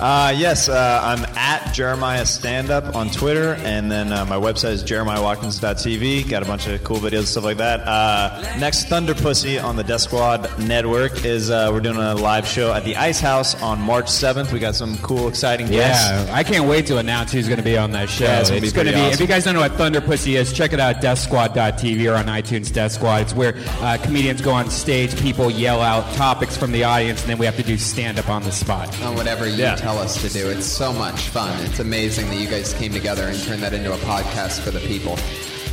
Uh, yes, uh, I'm at Jeremiah Stand Up on Twitter, and then uh, my website is jeremiahwatkins.tv. Got a bunch of cool videos and stuff like that. Uh, next, Thunder Pussy on the Death Squad Network is uh, we're doing a live show at the Ice House on March 7th. We got some cool, exciting guests. Yeah, I can't wait to announce who's going to be on that show. Yeah, it's gonna be gonna pretty If you guys don't know what Thunder Pussy is, check it out at deathsquad.tv or on iTunes Death Squad. It's where uh, comedians go on stage, people yell out topics from the audience, and then we have to do stand up on the spot. on whatever you Yeah. Tell us to do. It's so much fun. It's amazing that you guys came together and turned that into a podcast for the people.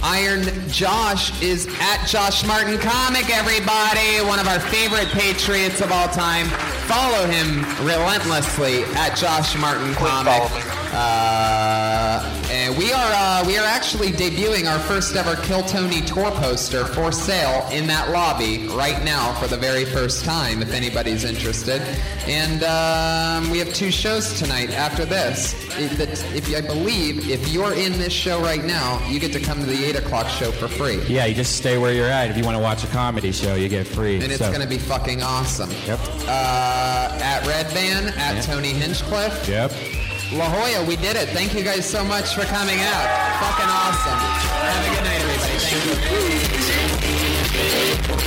Iron Josh is at Josh Martin Comic, everybody. One of our favorite patriots of all time. Follow him relentlessly at Josh Martin Comic. Uh, and we are uh, we are actually debuting our first ever Kill Tony tour poster for sale in that lobby right now for the very first time. If anybody's interested, and um, we have two shows tonight after this. If, that- if I believe if you're in this show right now, you get to come to the eight o'clock show for free. Yeah, you just stay where you're at. If you want to watch a comedy show, you get free. And it's So- going to be fucking awesome. Yep. Uh, at Redban, at Yeah. Tony Hinchcliffe. Yep. La Jolla, we did it. Thank you guys so much for coming out. Fucking awesome. Have a good night, everybody. Thank you.